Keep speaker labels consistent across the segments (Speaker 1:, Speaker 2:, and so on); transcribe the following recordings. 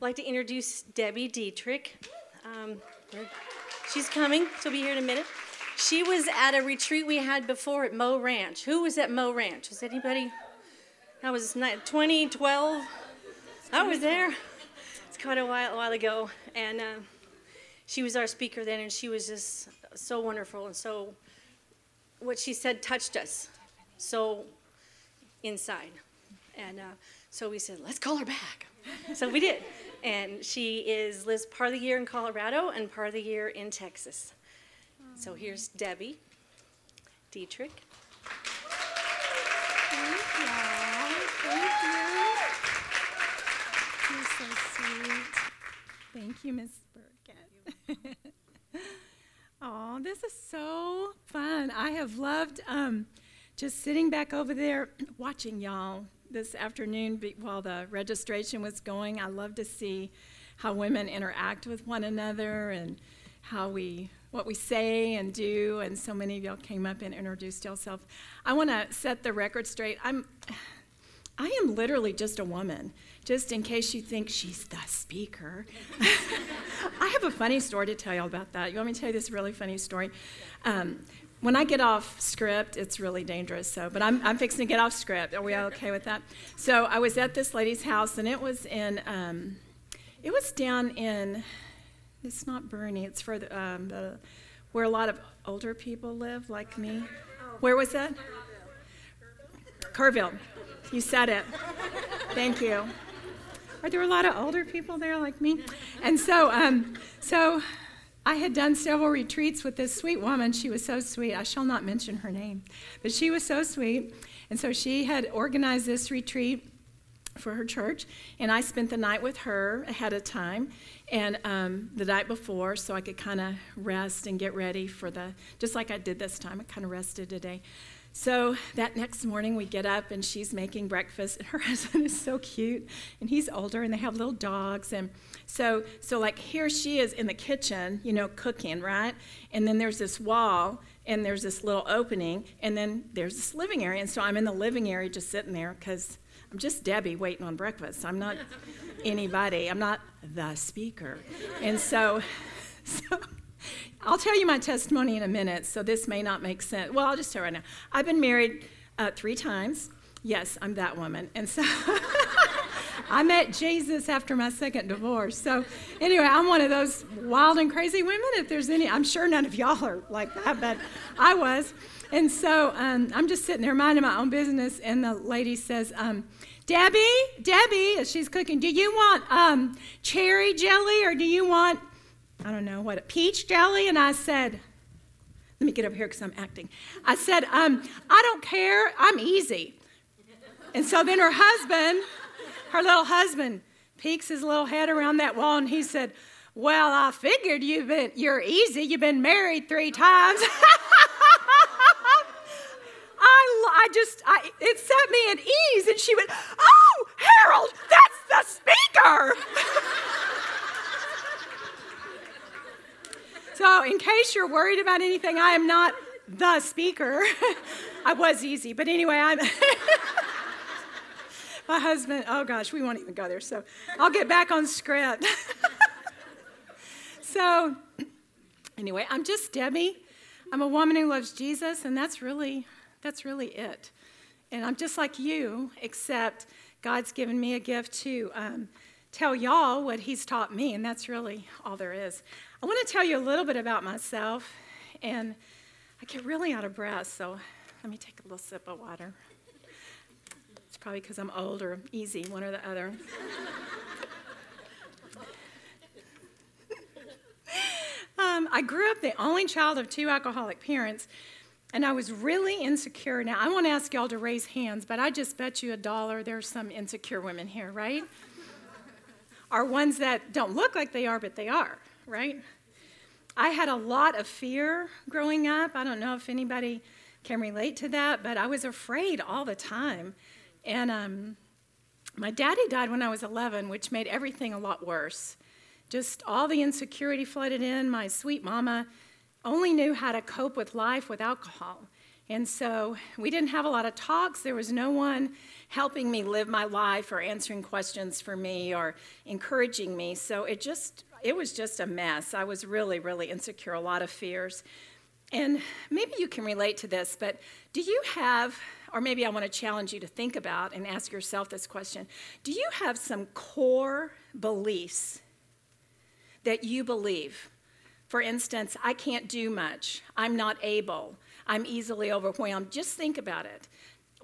Speaker 1: like to introduce Debbie Dietrich. Um, she's coming. She'll be here in a minute. She was at a retreat we had before at Mo Ranch. Who was at Mo Ranch? Was anybody? That was 2012. I was there. It's quite a while, a while ago. And uh, she was our speaker then, and she was just so wonderful and so, what she said touched us so inside. And uh, so we said, let's call her back. so we did. And she is lives part of the year in Colorado and part of the year in Texas. So here's Debbie Dietrich.
Speaker 2: Thank you. Thank you. You're so sweet. Thank you, Miss Burkett. oh, this is so fun. I have loved um, just sitting back over there watching y'all this afternoon while the registration was going. I love to see how women interact with one another and how we what we say and do and so many of y'all came up and introduced yourself. I want to set the record straight. I'm i am literally just a woman just in case you think she's the speaker. I have a funny story to tell y'all about that. You want me to tell you this really funny story? Um, when I get off script, it's really dangerous. So, but I'm, I'm fixing to get off script. Are we all okay with that? So, I was at this lady's house, and it was in, um, it was down in, it's not Boerne. It's for the, um, the, where a lot of older people live, like me. Where was that? Kerrville. You said it. Thank you. Are there a lot of older people there like me? And so, um, so I had done several retreats with this sweet woman. She was so sweet. I shall not mention her name, but she was so sweet. And so she had organized this retreat for her church, and I spent the night with her ahead of time and um, the night before so I could kind of rest and get ready for the, just like I did this time, I kind of rested today. So that next morning we get up and she's making breakfast and her husband is so cute and he's older and they have little dogs and so so like here she is in the kitchen, you know, cooking, right? And then there's this wall and there's this little opening and then there's this living area and so I'm in the living area just sitting there cuz I'm just Debbie waiting on breakfast. I'm not anybody. I'm not the speaker. And so so I'll tell you my testimony in a minute, so this may not make sense. Well, I'll just tell right now. I've been married uh, three times. Yes, I'm that woman. And so I met Jesus after my second divorce. So, anyway, I'm one of those wild and crazy women. If there's any, I'm sure none of y'all are like that, but I was. And so um, I'm just sitting there minding my own business, and the lady says, um, Debbie, Debbie, as she's cooking, do you want um, cherry jelly or do you want I don't know what, a peach jelly? And I said, let me get over here because I'm acting. I said, um, I don't care, I'm easy. And so then her husband, her little husband, peeks his little head around that wall and he said, Well, I figured you've been you're easy, you've been married three times. I, I just, I, it set me at ease. And she went, Oh, Harold, that's the speaker. So, in case you're worried about anything, I am not the speaker. I was easy, but anyway, I'm. My husband, oh gosh, we won't even go there. So, I'll get back on script. so, anyway, I'm just Debbie. I'm a woman who loves Jesus, and that's really that's really it. And I'm just like you, except God's given me a gift to um, tell y'all what He's taught me, and that's really all there is. I want to tell you a little bit about myself, and I get really out of breath, so let me take a little sip of water. It's probably because I'm old or easy, one or the other. um, I grew up the only child of two alcoholic parents, and I was really insecure. Now, I want to ask y'all to raise hands, but I just bet you a dollar there's some insecure women here, right? are ones that don't look like they are, but they are right? I had a lot of fear growing up. I don't know if anybody can relate to that, but I was afraid all the time. And um, my daddy died when I was 11, which made everything a lot worse. Just all the insecurity flooded in. My sweet mama only knew how to cope with life with alcohol. And so we didn't have a lot of talks. There was no one helping me live my life or answering questions for me or encouraging me. So it just, it was just a mess. I was really, really insecure, a lot of fears. And maybe you can relate to this, but do you have, or maybe I want to challenge you to think about and ask yourself this question Do you have some core beliefs that you believe? For instance, I can't do much, I'm not able, I'm easily overwhelmed. Just think about it.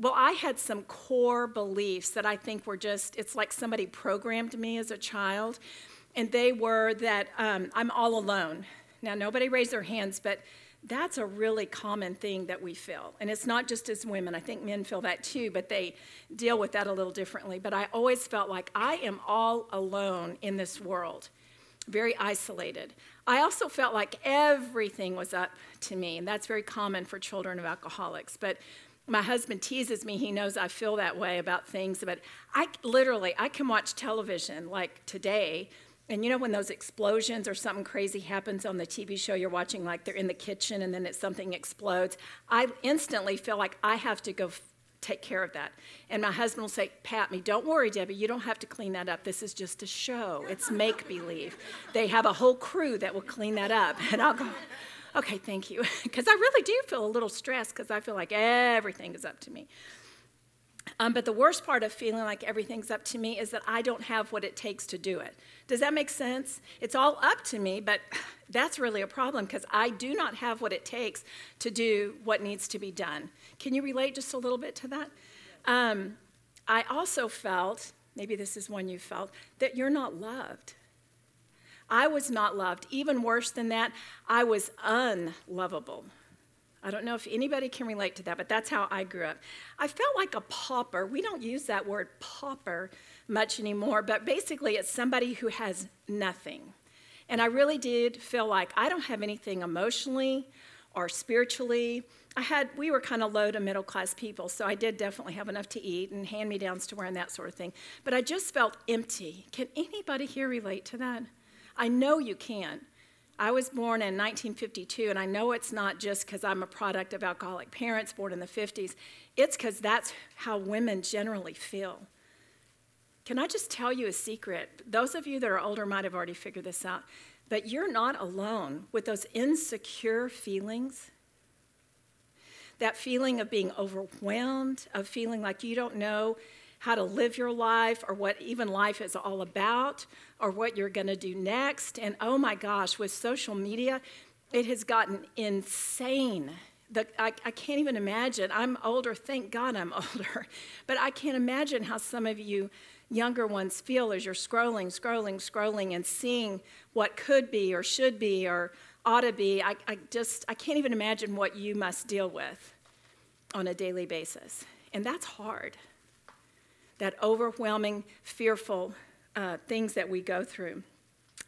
Speaker 2: Well, I had some core beliefs that I think were just, it's like somebody programmed me as a child, and they were that um, I'm all alone. Now, nobody raised their hands, but that's a really common thing that we feel. And it's not just as women, I think men feel that too, but they deal with that a little differently. But I always felt like I am all alone in this world, very isolated. I also felt like everything was up to me, and that's very common for children of alcoholics. But my husband teases me he knows i feel that way about things but i literally i can watch television like today and you know when those explosions or something crazy happens on the TV show you're watching, like they're in the kitchen and then it's something explodes, I instantly feel like I have to go f- take care of that. And my husband will say, Pat me, don't worry, Debbie, you don't have to clean that up. This is just a show. It's make believe. They have a whole crew that will clean that up. And I'll go, okay, thank you. Because I really do feel a little stressed because I feel like everything is up to me. Um, but the worst part of feeling like everything's up to me is that I don't have what it takes to do it. Does that make sense? It's all up to me, but that's really a problem because I do not have what it takes to do what needs to be done. Can you relate just a little bit to that? Um, I also felt, maybe this is one you felt, that you're not loved. I was not loved. Even worse than that, I was unlovable. I don't know if anybody can relate to that, but that's how I grew up. I felt like a pauper. We don't use that word pauper much anymore, but basically it's somebody who has nothing. And I really did feel like I don't have anything emotionally or spiritually. I had we were kind of low to middle class people, so I did definitely have enough to eat and hand me downs to wear and that sort of thing. But I just felt empty. Can anybody here relate to that? I know you can. I was born in 1952, and I know it's not just because I'm a product of alcoholic parents born in the 50s. It's because that's how women generally feel. Can I just tell you a secret? Those of you that are older might have already figured this out, but you're not alone with those insecure feelings. That feeling of being overwhelmed, of feeling like you don't know how to live your life or what even life is all about or what you're going to do next. And oh my gosh, with social media, it has gotten insane. The, I, I can't even imagine. I'm older, thank God I'm older, but I can't imagine how some of you younger ones feel as you're scrolling, scrolling, scrolling, and seeing what could be or should be or ought to be. I, I just, I can't even imagine what you must deal with on a daily basis. And that's hard that overwhelming, fearful uh, things that we go through.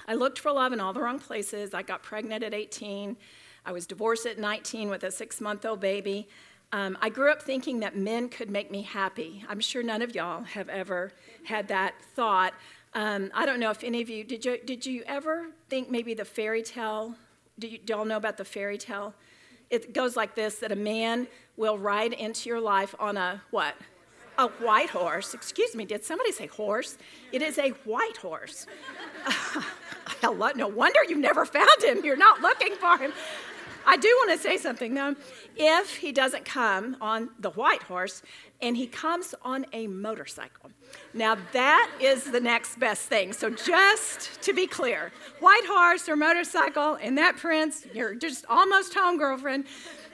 Speaker 2: I looked for love in all the wrong places. I got pregnant at 18. I was divorced at 19 with a six month old baby. Um, I grew up thinking that men could make me happy. I'm sure none of y'all have ever had that thought. Um, I don't know if any of you did. You did you ever think maybe the fairy tale? Do you, do y'all know about the fairy tale? It goes like this: that a man will ride into your life on a what? A white horse. Excuse me, did somebody say horse? It is a white horse. no wonder you never found him. You're not looking for him. I do want to say something though. If he doesn't come on the white horse and he comes on a motorcycle, now that is the next best thing. So, just to be clear, white horse or motorcycle and that prince, you're just almost home, girlfriend.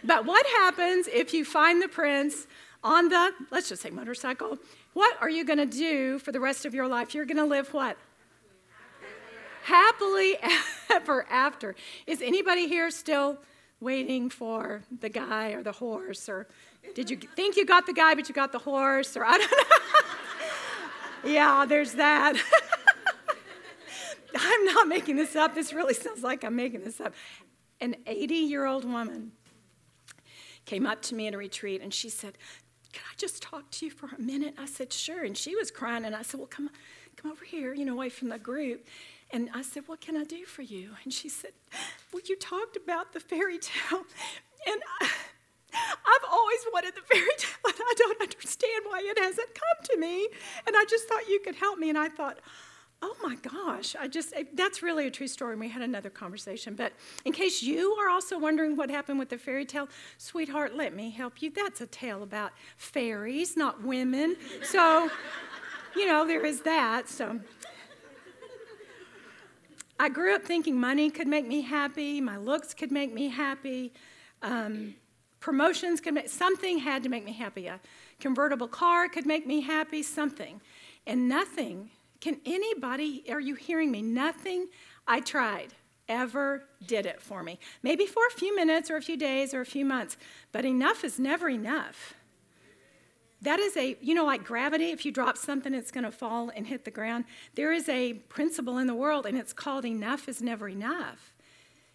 Speaker 2: But what happens if you find the prince on the, let's just say motorcycle, what are you going to do for the rest of your life? You're going to live what? Happily ever after. Is anybody here still waiting for the guy or the horse? Or did you think you got the guy, but you got the horse? Or I don't know. yeah, there's that. I'm not making this up. This really sounds like I'm making this up. An 80 year old woman came up to me in a retreat and she said, can I just talk to you for a minute? I said, Sure. And she was crying, and I said, Well, come, come over here, you know, away from the group. And I said, What can I do for you? And she said, Well, you talked about the fairy tale, and I, I've always wanted the fairy tale, and I don't understand why it hasn't come to me. And I just thought you could help me. And I thought, oh my gosh, I just, that's really a true story. And we had another conversation. But in case you are also wondering what happened with the fairy tale, sweetheart, let me help you. That's a tale about fairies, not women. So, you know, there is that. So, I grew up thinking money could make me happy, my looks could make me happy. Um, promotions could make something had to make me happy. A convertible car could make me happy, something. And nothing, can anybody, are you hearing me? Nothing I tried ever did it for me. Maybe for a few minutes or a few days or a few months, but enough is never enough. That is a, you know, like gravity, if you drop something, it's going to fall and hit the ground. There is a principle in the world, and it's called enough is never enough.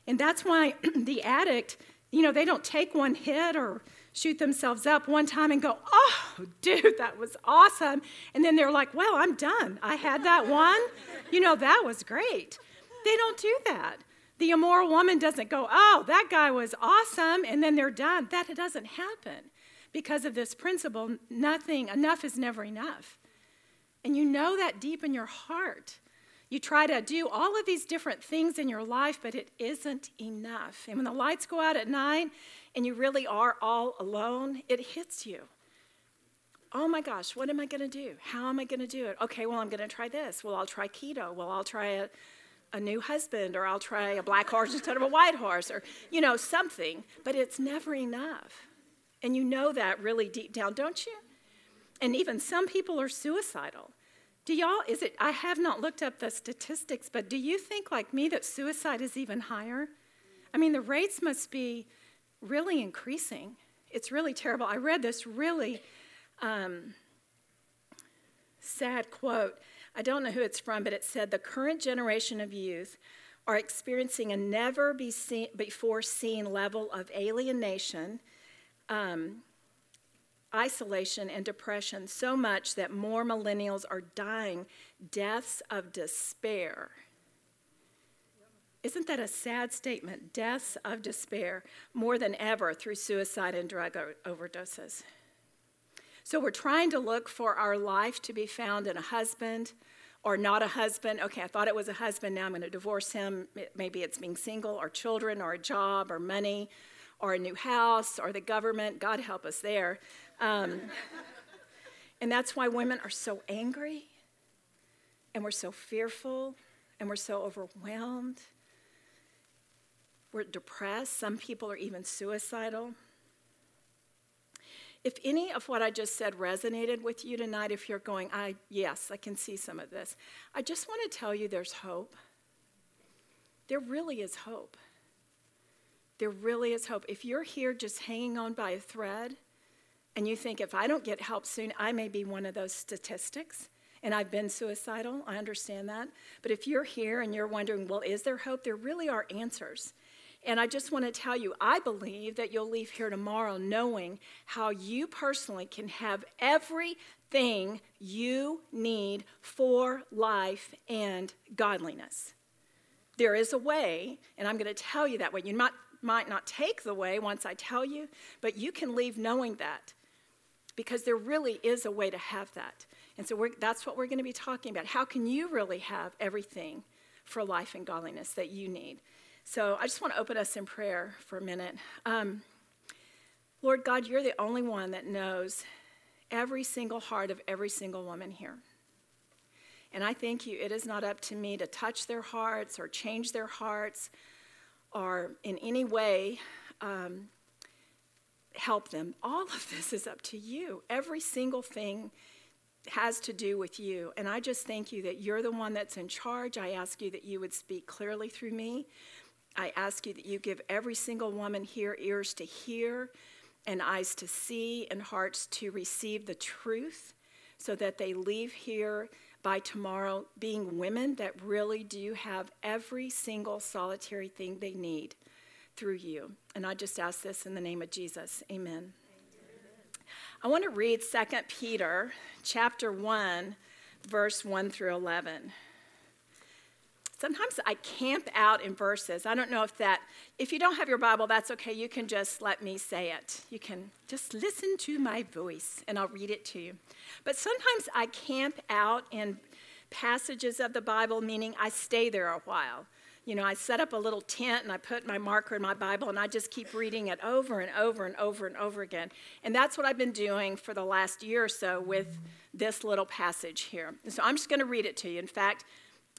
Speaker 2: And that's why the addict you know, they don't take one hit or shoot themselves up one time and go, oh, dude, that was awesome. And then they're like, well, I'm done. I had that one. You know, that was great. They don't do that. The immoral woman doesn't go, oh, that guy was awesome, and then they're done. That doesn't happen because of this principle nothing, enough is never enough. And you know that deep in your heart. You try to do all of these different things in your life, but it isn't enough. And when the lights go out at night and you really are all alone, it hits you. Oh my gosh, what am I going to do? How am I going to do it? Okay, well, I'm going to try this. Well, I'll try keto. Well, I'll try a, a new husband, or I'll try a black horse instead of a white horse, or, you know, something. But it's never enough. And you know that really deep down, don't you? And even some people are suicidal. Do y'all, is it, I have not looked up the statistics, but do you think, like me, that suicide is even higher? I mean, the rates must be really increasing. It's really terrible. I read this really um, sad quote. I don't know who it's from, but it said the current generation of youth are experiencing a never be seen, before seen level of alienation, um, isolation and depression so much that more millennials are dying deaths of despair. Isn't that a sad statement? Deaths of despair more than ever through suicide and drug overdoses. So we're trying to look for our life to be found in a husband or not a husband. Okay, I thought it was a husband, now I'm going to divorce him. Maybe it's being single or children or a job or money or a new house or the government. God help us there. Um, and that's why women are so angry and we're so fearful and we're so overwhelmed. We're depressed. Some people are even suicidal. If any of what I just said resonated with you tonight, if you're going, I yes, I can see some of this. I just want to tell you there's hope. There really is hope. There really is hope. If you're here just hanging on by a thread, and you think if I don't get help soon, I may be one of those statistics. And I've been suicidal, I understand that. But if you're here and you're wondering, well, is there hope? There really are answers. And I just want to tell you, I believe that you'll leave here tomorrow knowing how you personally can have everything you need for life and godliness. There is a way, and I'm going to tell you that way. You might, might not take the way once I tell you, but you can leave knowing that because there really is a way to have that. And so that's what we're going to be talking about. How can you really have everything for life and godliness that you need? So I just want to open us in prayer for a minute. Um, Lord God, you're the only one that knows every single heart of every single woman here. And I thank you, it is not up to me to touch their hearts or change their hearts or in any way um, help them. All of this is up to you. Every single thing has to do with you. And I just thank you that you're the one that's in charge. I ask you that you would speak clearly through me. I ask you that you give every single woman here ears to hear and eyes to see and hearts to receive the truth so that they leave here by tomorrow being women that really do have every single solitary thing they need through you. And I just ask this in the name of Jesus. Amen. Amen. I want to read 2 Peter chapter 1 verse 1 through 11. Sometimes I camp out in verses. I don't know if that, if you don't have your Bible, that's okay. You can just let me say it. You can just listen to my voice and I'll read it to you. But sometimes I camp out in passages of the Bible, meaning I stay there a while. You know, I set up a little tent and I put my marker in my Bible and I just keep reading it over and over and over and over again. And that's what I've been doing for the last year or so with this little passage here. so I'm just going to read it to you. In fact,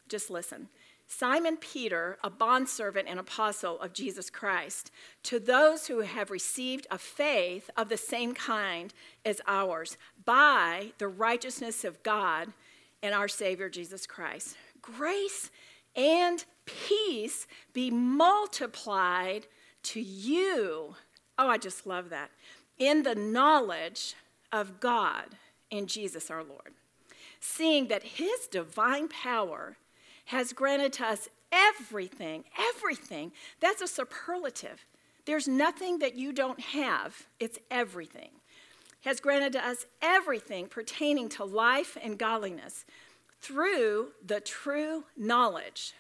Speaker 2: just listen. Simon Peter, a bondservant and apostle of Jesus Christ, to those who have received a faith of the same kind as ours, by the righteousness of God and our Savior Jesus Christ. Grace and peace be multiplied to you. Oh, I just love that. In the knowledge of God in Jesus our Lord, seeing that his divine power has granted to us everything, everything. That's a superlative. There's nothing that you don't have, it's everything. Has granted to us everything pertaining to life and godliness through the true knowledge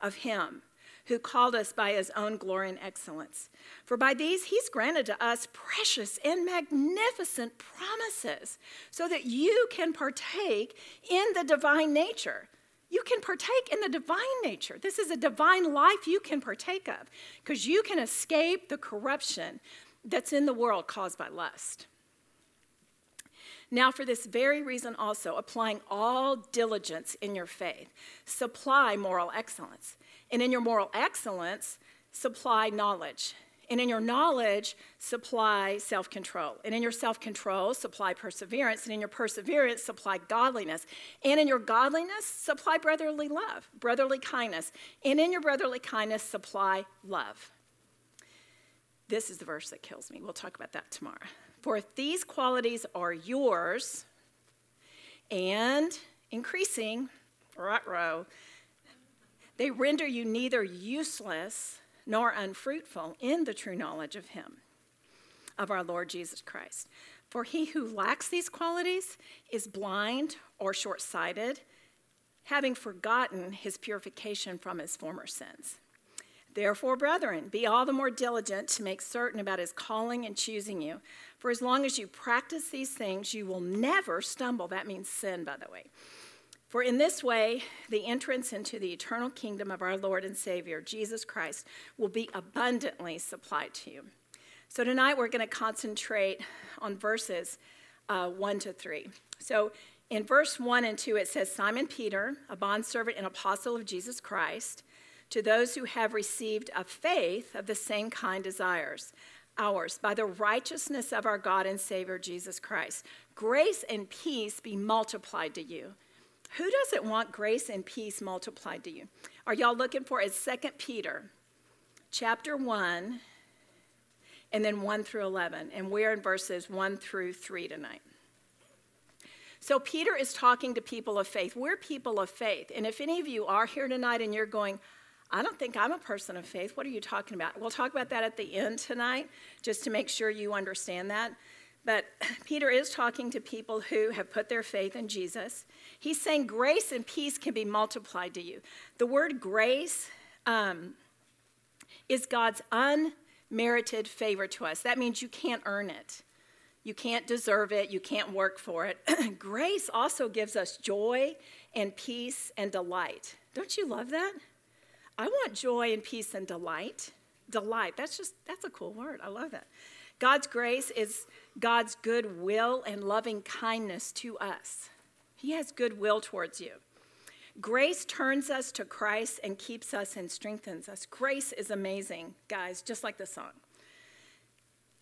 Speaker 2: of Him who called us by His own glory and excellence. For by these He's granted to us precious and magnificent promises so that you can partake in the divine nature you can partake in the divine nature. This is a divine life you can partake of because you can escape the corruption that's in the world caused by lust. Now, for this very reason, also, applying all diligence in your faith, supply moral excellence. And in your moral excellence, supply knowledge. And in your knowledge, supply self control. And in your self control, supply perseverance. And in your perseverance, supply godliness. And in your godliness, supply brotherly love, brotherly kindness. And in your brotherly kindness, supply love. This is the verse that kills me. We'll talk about that tomorrow. For if these qualities are yours and increasing, right row, they render you neither useless nor unfruitful in the true knowledge of Him, of our Lord Jesus Christ. For he who lacks these qualities is blind or short sighted, having forgotten his purification from his former sins. Therefore, brethren, be all the more diligent to make certain about his calling and choosing you. For as long as you practice these things, you will never stumble. That means sin, by the way. For in this way, the entrance into the eternal kingdom of our Lord and Savior, Jesus Christ, will be abundantly supplied to you. So tonight we're going to concentrate on verses uh, 1 to 3. So in verse 1 and 2, it says, Simon Peter, a bondservant and apostle of Jesus Christ, to those who have received a faith of the same kind as ours, ours, by the righteousness of our God and Savior Jesus Christ. Grace and peace be multiplied to you who doesn't want grace and peace multiplied to you? Are y'all looking for it? 2 Peter chapter 1 and then 1 through 11. And we're in verses 1 through 3 tonight. So Peter is talking to people of faith. We're people of faith. And if any of you are here tonight and you're going, I don't think I'm a person of faith. What are you talking about? We'll talk about that at the end tonight, just to make sure you understand that. But Peter is talking to people who have put their faith in Jesus. He's saying grace and peace can be multiplied to you. The word grace um, is God's unmerited favor to us. That means you can't earn it, you can't deserve it, you can't work for it. grace also gives us joy and peace and delight. Don't you love that? I want joy and peace and delight. Delight, that's just, that's a cool word. I love that. God's grace is God's good will and loving kindness to us. He has good will towards you. Grace turns us to Christ and keeps us and strengthens us. Grace is amazing, guys, just like the song.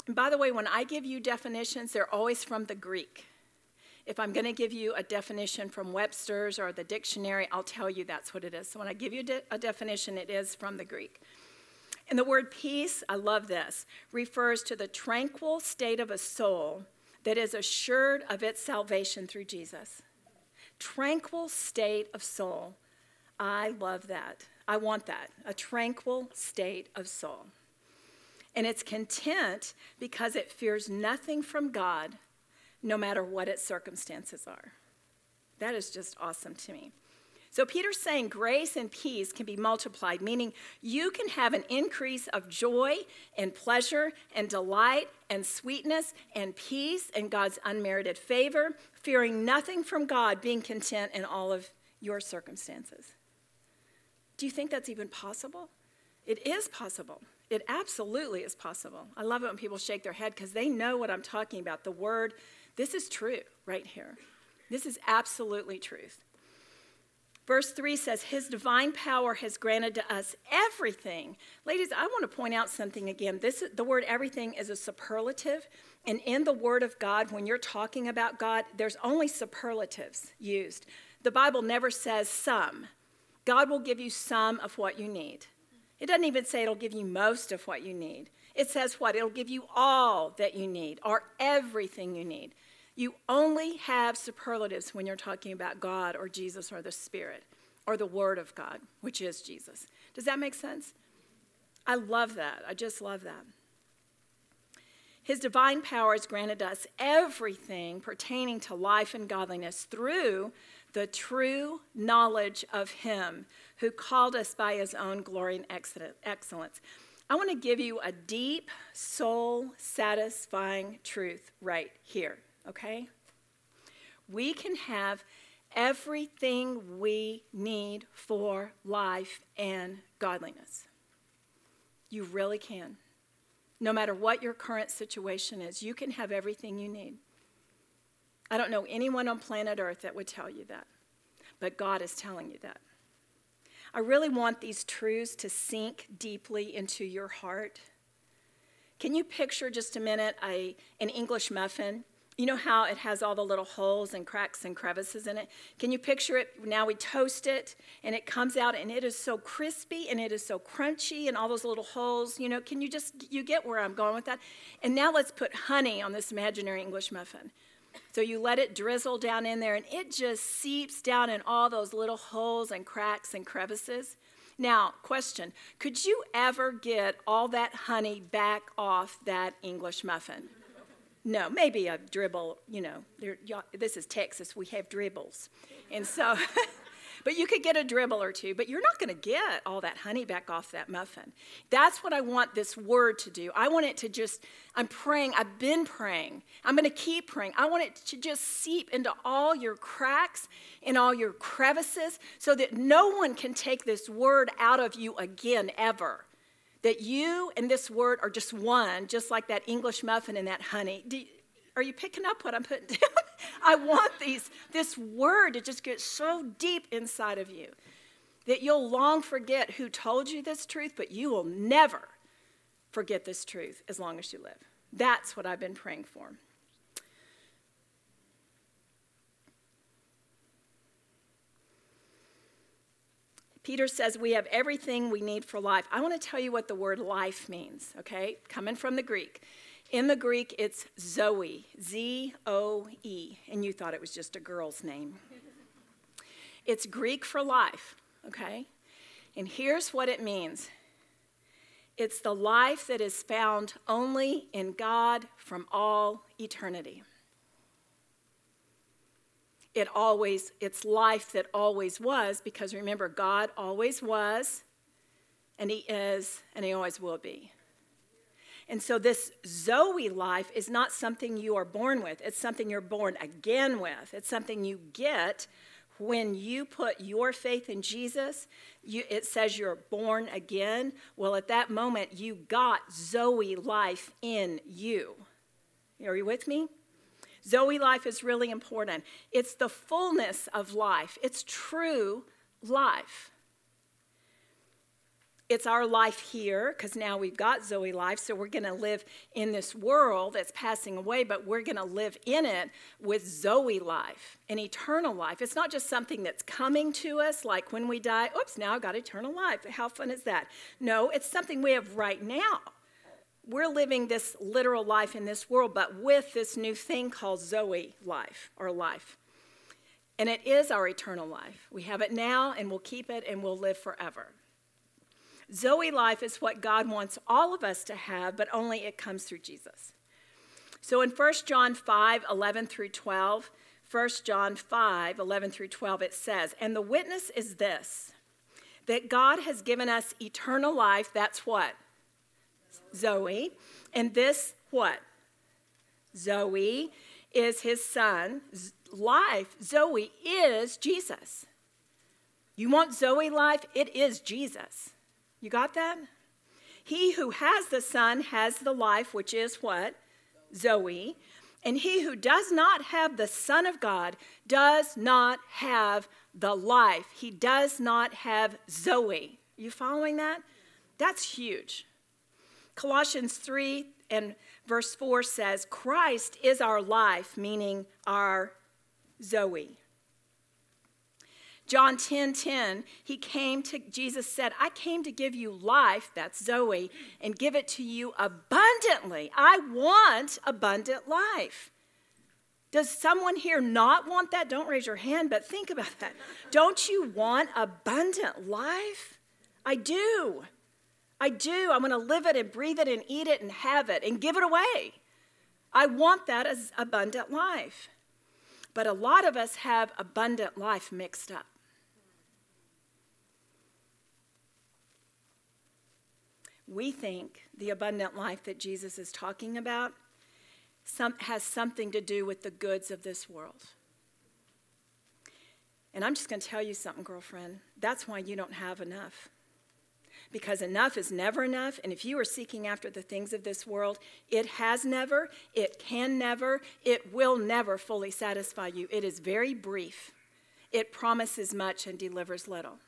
Speaker 2: And by the way, when I give you definitions, they're always from the Greek. If I'm going to give you a definition from Webster's or the dictionary, I'll tell you that's what it is. So when I give you a definition, it is from the Greek. And the word peace, I love this, refers to the tranquil state of a soul that is assured of its salvation through Jesus. Tranquil state of soul. I love that. I want that. A tranquil state of soul. And it's content because it fears nothing from God, no matter what its circumstances are. That is just awesome to me. So Peter's saying grace and peace can be multiplied, meaning you can have an increase of joy and pleasure and delight and sweetness and peace and God's unmerited favor, fearing nothing from God, being content in all of your circumstances. Do you think that's even possible? It is possible. It absolutely is possible. I love it when people shake their head because they know what I'm talking about. The word, this is true right here. This is absolutely truth. Verse 3 says, His divine power has granted to us everything. Ladies, I want to point out something again. This, the word everything is a superlative. And in the Word of God, when you're talking about God, there's only superlatives used. The Bible never says some. God will give you some of what you need. It doesn't even say it'll give you most of what you need. It says what? It'll give you all that you need or everything you need. You only have superlatives when you're talking about God or Jesus or the Spirit or the Word of God, which is Jesus. Does that make sense? I love that. I just love that. His divine power has granted us everything pertaining to life and godliness through the true knowledge of Him who called us by His own glory and excellence. I want to give you a deep, soul satisfying truth right here, okay? We can have everything we need for life and godliness. You really can. No matter what your current situation is, you can have everything you need. I don't know anyone on planet Earth that would tell you that, but God is telling you that. I really want these truths to sink deeply into your heart. Can you picture just a minute a, an English muffin? You know how it has all the little holes and cracks and crevices in it? Can you picture it? Now we toast it and it comes out and it is so crispy and it is so crunchy and all those little holes. You know, can you just, you get where I'm going with that? And now let's put honey on this imaginary English muffin. So you let it drizzle down in there, and it just seeps down in all those little holes and cracks and crevices. Now, question Could you ever get all that honey back off that English muffin? No, maybe a dribble, you know. This is Texas, we have dribbles. And so But you could get a dribble or two, but you're not going to get all that honey back off that muffin. That's what I want this word to do. I want it to just, I'm praying, I've been praying. I'm going to keep praying. I want it to just seep into all your cracks and all your crevices so that no one can take this word out of you again, ever. That you and this word are just one, just like that English muffin and that honey. Are you picking up what I'm putting down? I want these, this word to just get so deep inside of you that you'll long forget who told you this truth, but you will never forget this truth as long as you live. That's what I've been praying for. Peter says we have everything we need for life. I want to tell you what the word life means, okay? Coming from the Greek. In the Greek, it's Zoe, Z O E, and you thought it was just a girl's name. It's Greek for life, okay? And here's what it means it's the life that is found only in God from all eternity. It always, it's life that always was, because remember, God always was, and He is, and He always will be. And so, this Zoe life is not something you are born with, it's something you're born again with. It's something you get when you put your faith in Jesus. You, it says you're born again. Well, at that moment, you got Zoe life in you. Are you with me? Zoe life is really important. It's the fullness of life, it's true life it's our life here because now we've got Zoe life, so we're going to live in this world that's passing away, but we're going to live in it with Zoe life, an eternal life. It's not just something that's coming to us, like when we die, oops, now I've got eternal life. How fun is that? No, it's something we have right now. We're living this literal life in this world, but with this new thing called Zoe life or life. And it is our eternal life. We have it now, and we'll keep it, and we'll live forever. Zoe life is what God wants all of us to have, but only it comes through Jesus. So in 1 John 5 11 through 12, 1 John 5 11 through 12, it says, And the witness is this that God has given us eternal life. That's what? Zoe. And this, what? Zoe is his son. Life, Zoe, is Jesus. You want Zoe life? It is Jesus. You got that? He who has the Son has the life, which is what? Zoe. And he who does not have the Son of God does not have the life. He does not have Zoe. You following that? That's huge. Colossians 3 and verse 4 says, Christ is our life, meaning our Zoe. John 10 10, he came to, Jesus said, I came to give you life, that's Zoe, and give it to you abundantly. I want abundant life. Does someone here not want that? Don't raise your hand, but think about that. Don't you want abundant life? I do. I do. I want to live it and breathe it and eat it and have it and give it away. I want that as abundant life. But a lot of us have abundant life mixed up. we think the abundant life that Jesus is talking about some, has something to do with the goods of this world. And I'm just going to tell you something, girlfriend. That's why you don't have enough. Because enough is never enough. And if you are seeking after the things of this world, it has never, it can never, it will never fully satisfy you. It is very brief, it promises much and delivers little.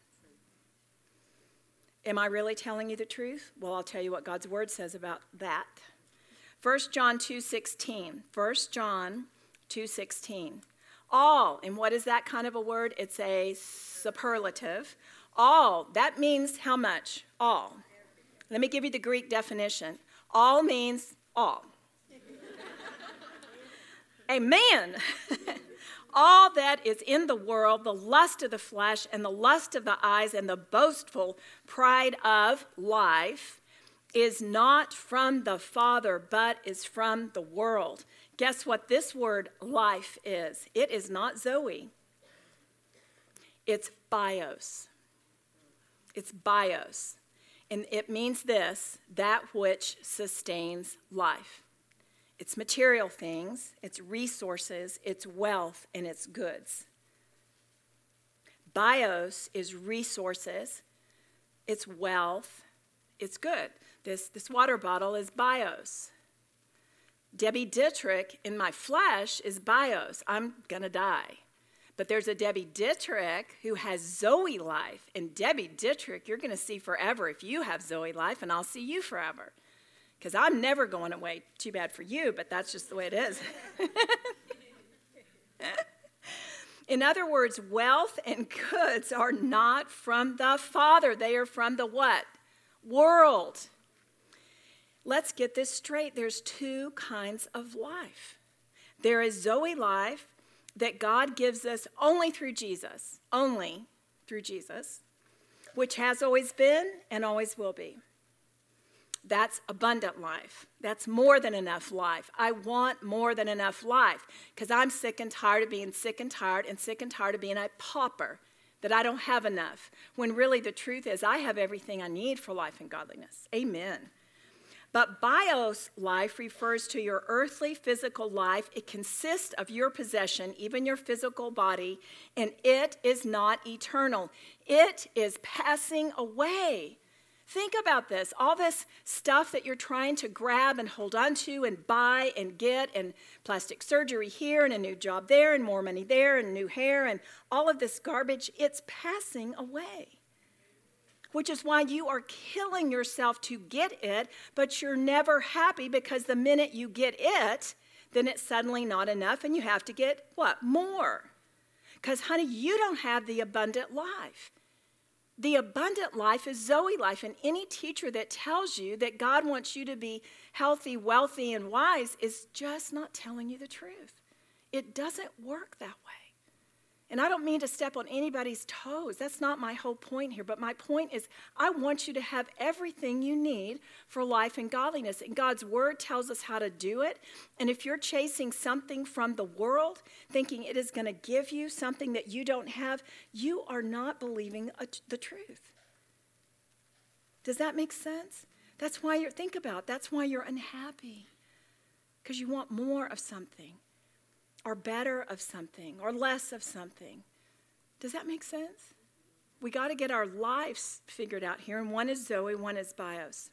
Speaker 2: Am I really telling you the truth? Well, I'll tell you what God's word says about that. 1 John 2:16. 1 John 2:16. All, and what is that kind of a word? It's a superlative. All, that means how much? All. Let me give you the Greek definition. All means all. Amen. all that is in the world, the lust of the flesh and the lust of the eyes and the boastful pride of life, is not from the Father, but is from the world. Guess what this word life is? It is not Zoe, it's bios. It's bios. And it means this that which sustains life. It's material things, it's resources, it's wealth, and it's goods. Bios is resources, it's wealth, it's good. This, this water bottle is bios. Debbie Dietrich in my flesh is bios. I'm to die. But there's a Debbie Dietrich who has Zoe life. And Debbie Dietrich, you're going to see forever if you have Zoe life, and I'll see you forever because I'm never going away. Too bad for you, but that's just the way it is. In other words, wealth and goods are not from the Father. They are from the what? World. Let's get this straight. There's two kinds of life. There is Zoe life that God gives us only through Jesus, only through Jesus, which has always been and always will be. That's abundant life. That's more than enough life. I want more than enough life because I'm sick and tired of being sick and tired and sick and tired of being a pauper, that I don't have enough. When really the truth is, I have everything I need for life and godliness. Amen. But bios life refers to your earthly physical life. It consists of your possession, even your physical body, and it is not eternal. It is passing away. Think about this all this stuff that you're trying to grab and hold onto and buy and get, and plastic surgery here, and a new job there, and more money there, and new hair, and all of this garbage, it's passing away. Which is why you are killing yourself to get it, but you're never happy because the minute you get it, then it's suddenly not enough, and you have to get what? More. Because, honey, you don't have the abundant life. The abundant life is Zoe life. And any teacher that tells you that God wants you to be healthy, wealthy, and wise is just not telling you the truth. It doesn't work that way. And I don't mean to step on anybody's toes. That's not my whole point here. But my point is, I want you to have everything you need for life and godliness. And God's word tells us how to do it. And if you're chasing something from the world, thinking it is going to give you something that you don't have, you are not believing the truth. Does that make sense? That's why you're, think about, that's why you're unhappy. Because you want more of something or better of something or less of something. Does that make sense? We got to get our lives figured out here, and one is Zoe, one is Bios.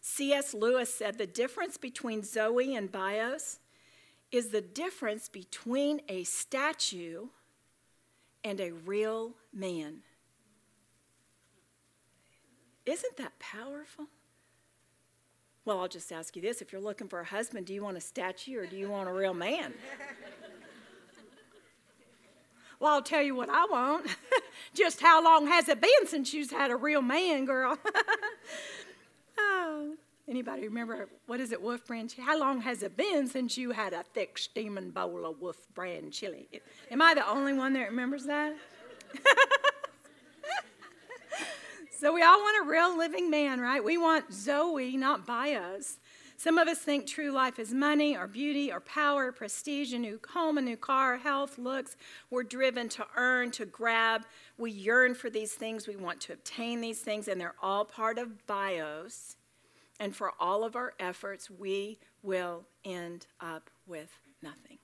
Speaker 2: C.S. Lewis said the difference between Zoe and Bios is the difference between a statue and a real man. Isn't that powerful? Well, I'll just ask you this if you're looking for a husband, do you want a statue or do you want a real man? well, I'll tell you what I want. just how long has it been since you've had a real man, girl? oh, anybody remember, what is it, Wolf Brand? How long has it been since you had a thick steaming bowl of Wolf Brand chili? Am I the only one that remembers that? So we all want a real living man, right? We want Zoe, not Bios. Some of us think true life is money or beauty or power, prestige, a new home, a new car, health, looks. We're driven to earn, to grab. We yearn for these things. We want to obtain these things, and they're all part of bios. And for all of our efforts, we will end up with nothing.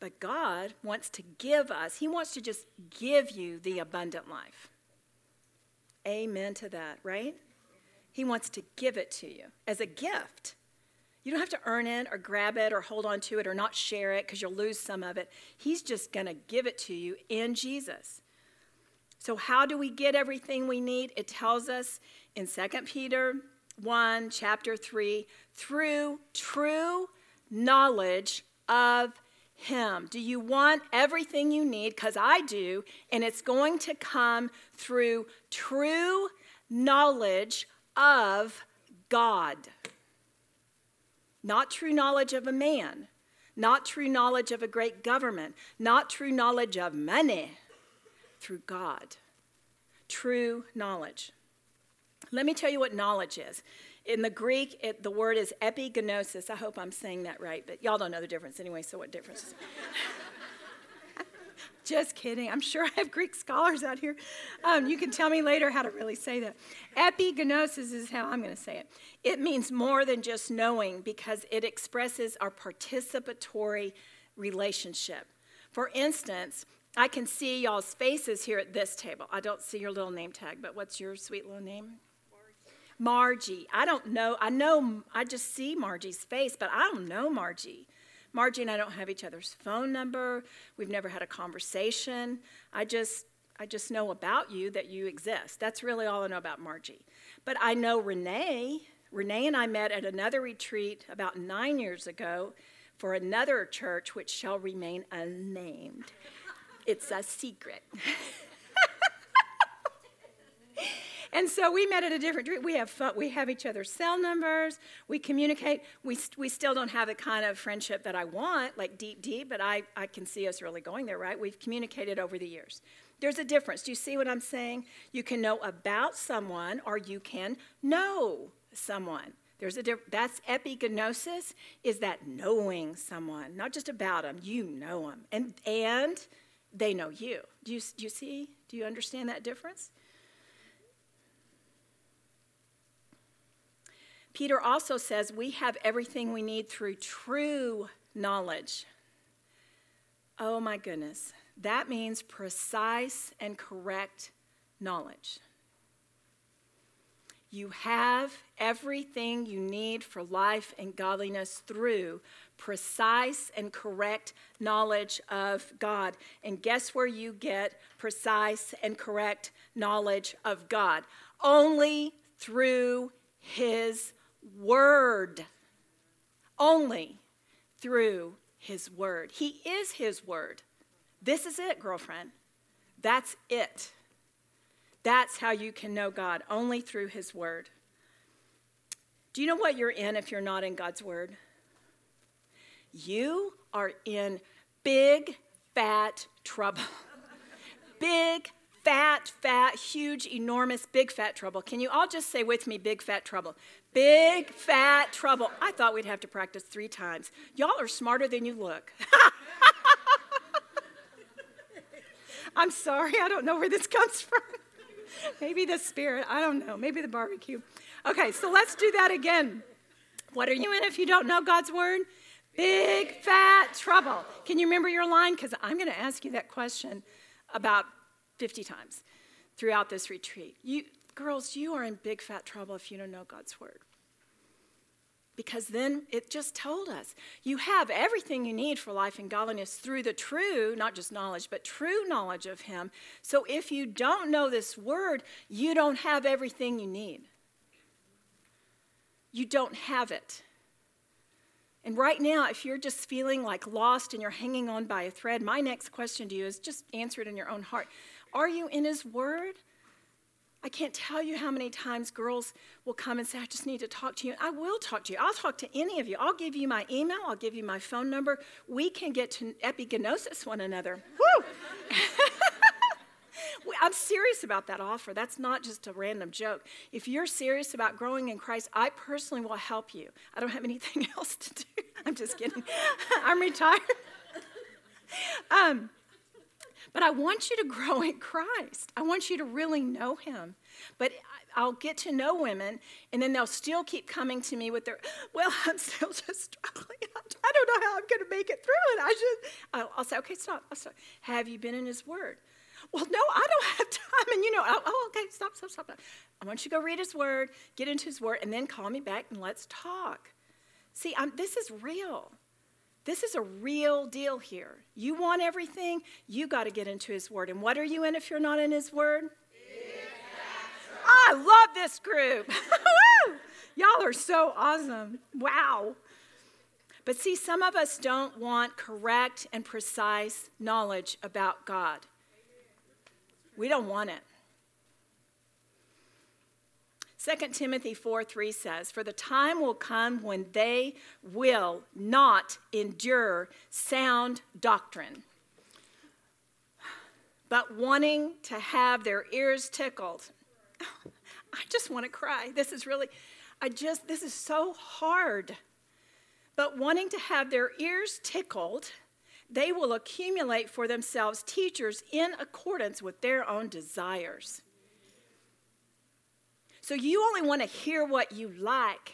Speaker 2: But God wants to give us, He wants to just give you the abundant life. Amen to that, right? He wants to give it to you as a gift. You don't have to earn it or grab it or hold on to it or not share it because you'll lose some of it. He's just going to give it to you in Jesus. So, how do we get everything we need? It tells us in 2 Peter 1, chapter 3, through true knowledge of him. Do you want everything you need? Because I do, and it's going to come through true knowledge of God. Not true knowledge of a man, not true knowledge of a great government, not true knowledge of money, through God. True knowledge. Let me tell you what knowledge is. In the Greek, it, the word is epigenosis. I hope I'm saying that right, but y'all don't know the difference anyway, so what difference? Just kidding. I'm sure I have Greek scholars out here. Um, you can tell me later how to really say that. Epigenosis is how I'm going to say it. It means more than just knowing because it expresses our participatory relationship. For instance, I can see y'all's faces here at this table. I don't see your little name tag, but what's your sweet little name? Margie. I don't know. I know, I just see Margie's face, but I don't know Margie. Margie and I don't have each other's phone number. We've never had a conversation. I just, I just know about you that you exist. That's really all I know about Margie. But I know Renee. Renee and I met at another retreat about nine years ago for another church which shall remain unnamed. It's a secret. And so we met at a different We have fun. We have each other's cell numbers. We communicate. We, we still don't have the kind of friendship that I want, like deep, deep, but I, I can see us really going there, right? We've communicated over the years. There's a difference. Do you see what I'm saying? You can know about someone or you can know someone. There's a diff- that's epignosis is that knowing someone, not just about them, you know them. And and they know you. Do you do you see? Do you understand that difference? Peter also says we have everything we need through true knowledge. Oh my goodness. That means precise and correct knowledge. You have everything you need for life and godliness through precise and correct knowledge of God. And guess where you get precise and correct knowledge of God? Only through His Word. Only through His Word. He is His Word. This is it, girlfriend. That's it. That's how you can know God, only through His Word. Do you know what you're in if you're not in God's Word? You are in big, fat trouble. big, fat, fat, huge, enormous, big, fat trouble. Can you all just say with me, big, fat trouble? Big, fat trouble. I thought we'd have to practice three times. Y'all are smarter than you look. I'm sorry, I don't know where this comes from. Maybe the spirit, I don't know. Maybe the barbecue. Okay, so let's do that again. What are you in if you don't know God's word? Big fat trouble. Can you remember your line? Because I'm going to ask you that question about 50 times throughout this retreat. You, girls, you are in big fat trouble if you don't know God's word. Because then it just told us you have everything you need for life and godliness through the true, not just knowledge, but true knowledge of Him. So if you don't know this word, you don't have everything you need. You don't have it. And right now, if you're just feeling like lost and you're hanging on by a thread, my next question to you is just answer it in your own heart. Are you in His Word? I can't tell you how many times girls will come and say, I just need to talk to you. I will talk to you. I'll talk to any of you. I'll give you my email. I'll give you my phone number. We can get to epigenosis one another. Woo! I'm serious about that offer. That's not just a random joke. If you're serious about growing in Christ, I personally will help you. I don't have anything else to do. I'm just kidding. I'm retired. Um, but I want you to grow in Christ. I want you to really know Him. But I'll get to know women, and then they'll still keep coming to me with their, well, I'm still just struggling. I don't know how I'm going to make it through it. I should. I'll, I'll say, okay, stop, stop. Have you been in His Word? Well, no, I don't have time. And you know, oh, oh, okay, stop, stop, stop. I want you to go read His Word, get into His Word, and then call me back and let's talk. See, I'm, this is real. This is a real deal here. You want everything, you got to get into His Word. And what are you in if you're not in His Word? I love this group. Y'all are so awesome. Wow. But see, some of us don't want correct and precise knowledge about God. We don't want it. 2 Timothy 4 3 says, For the time will come when they will not endure sound doctrine, but wanting to have their ears tickled. I just want to cry. This is really, I just, this is so hard. But wanting to have their ears tickled, they will accumulate for themselves teachers in accordance with their own desires so you only want to hear what you like.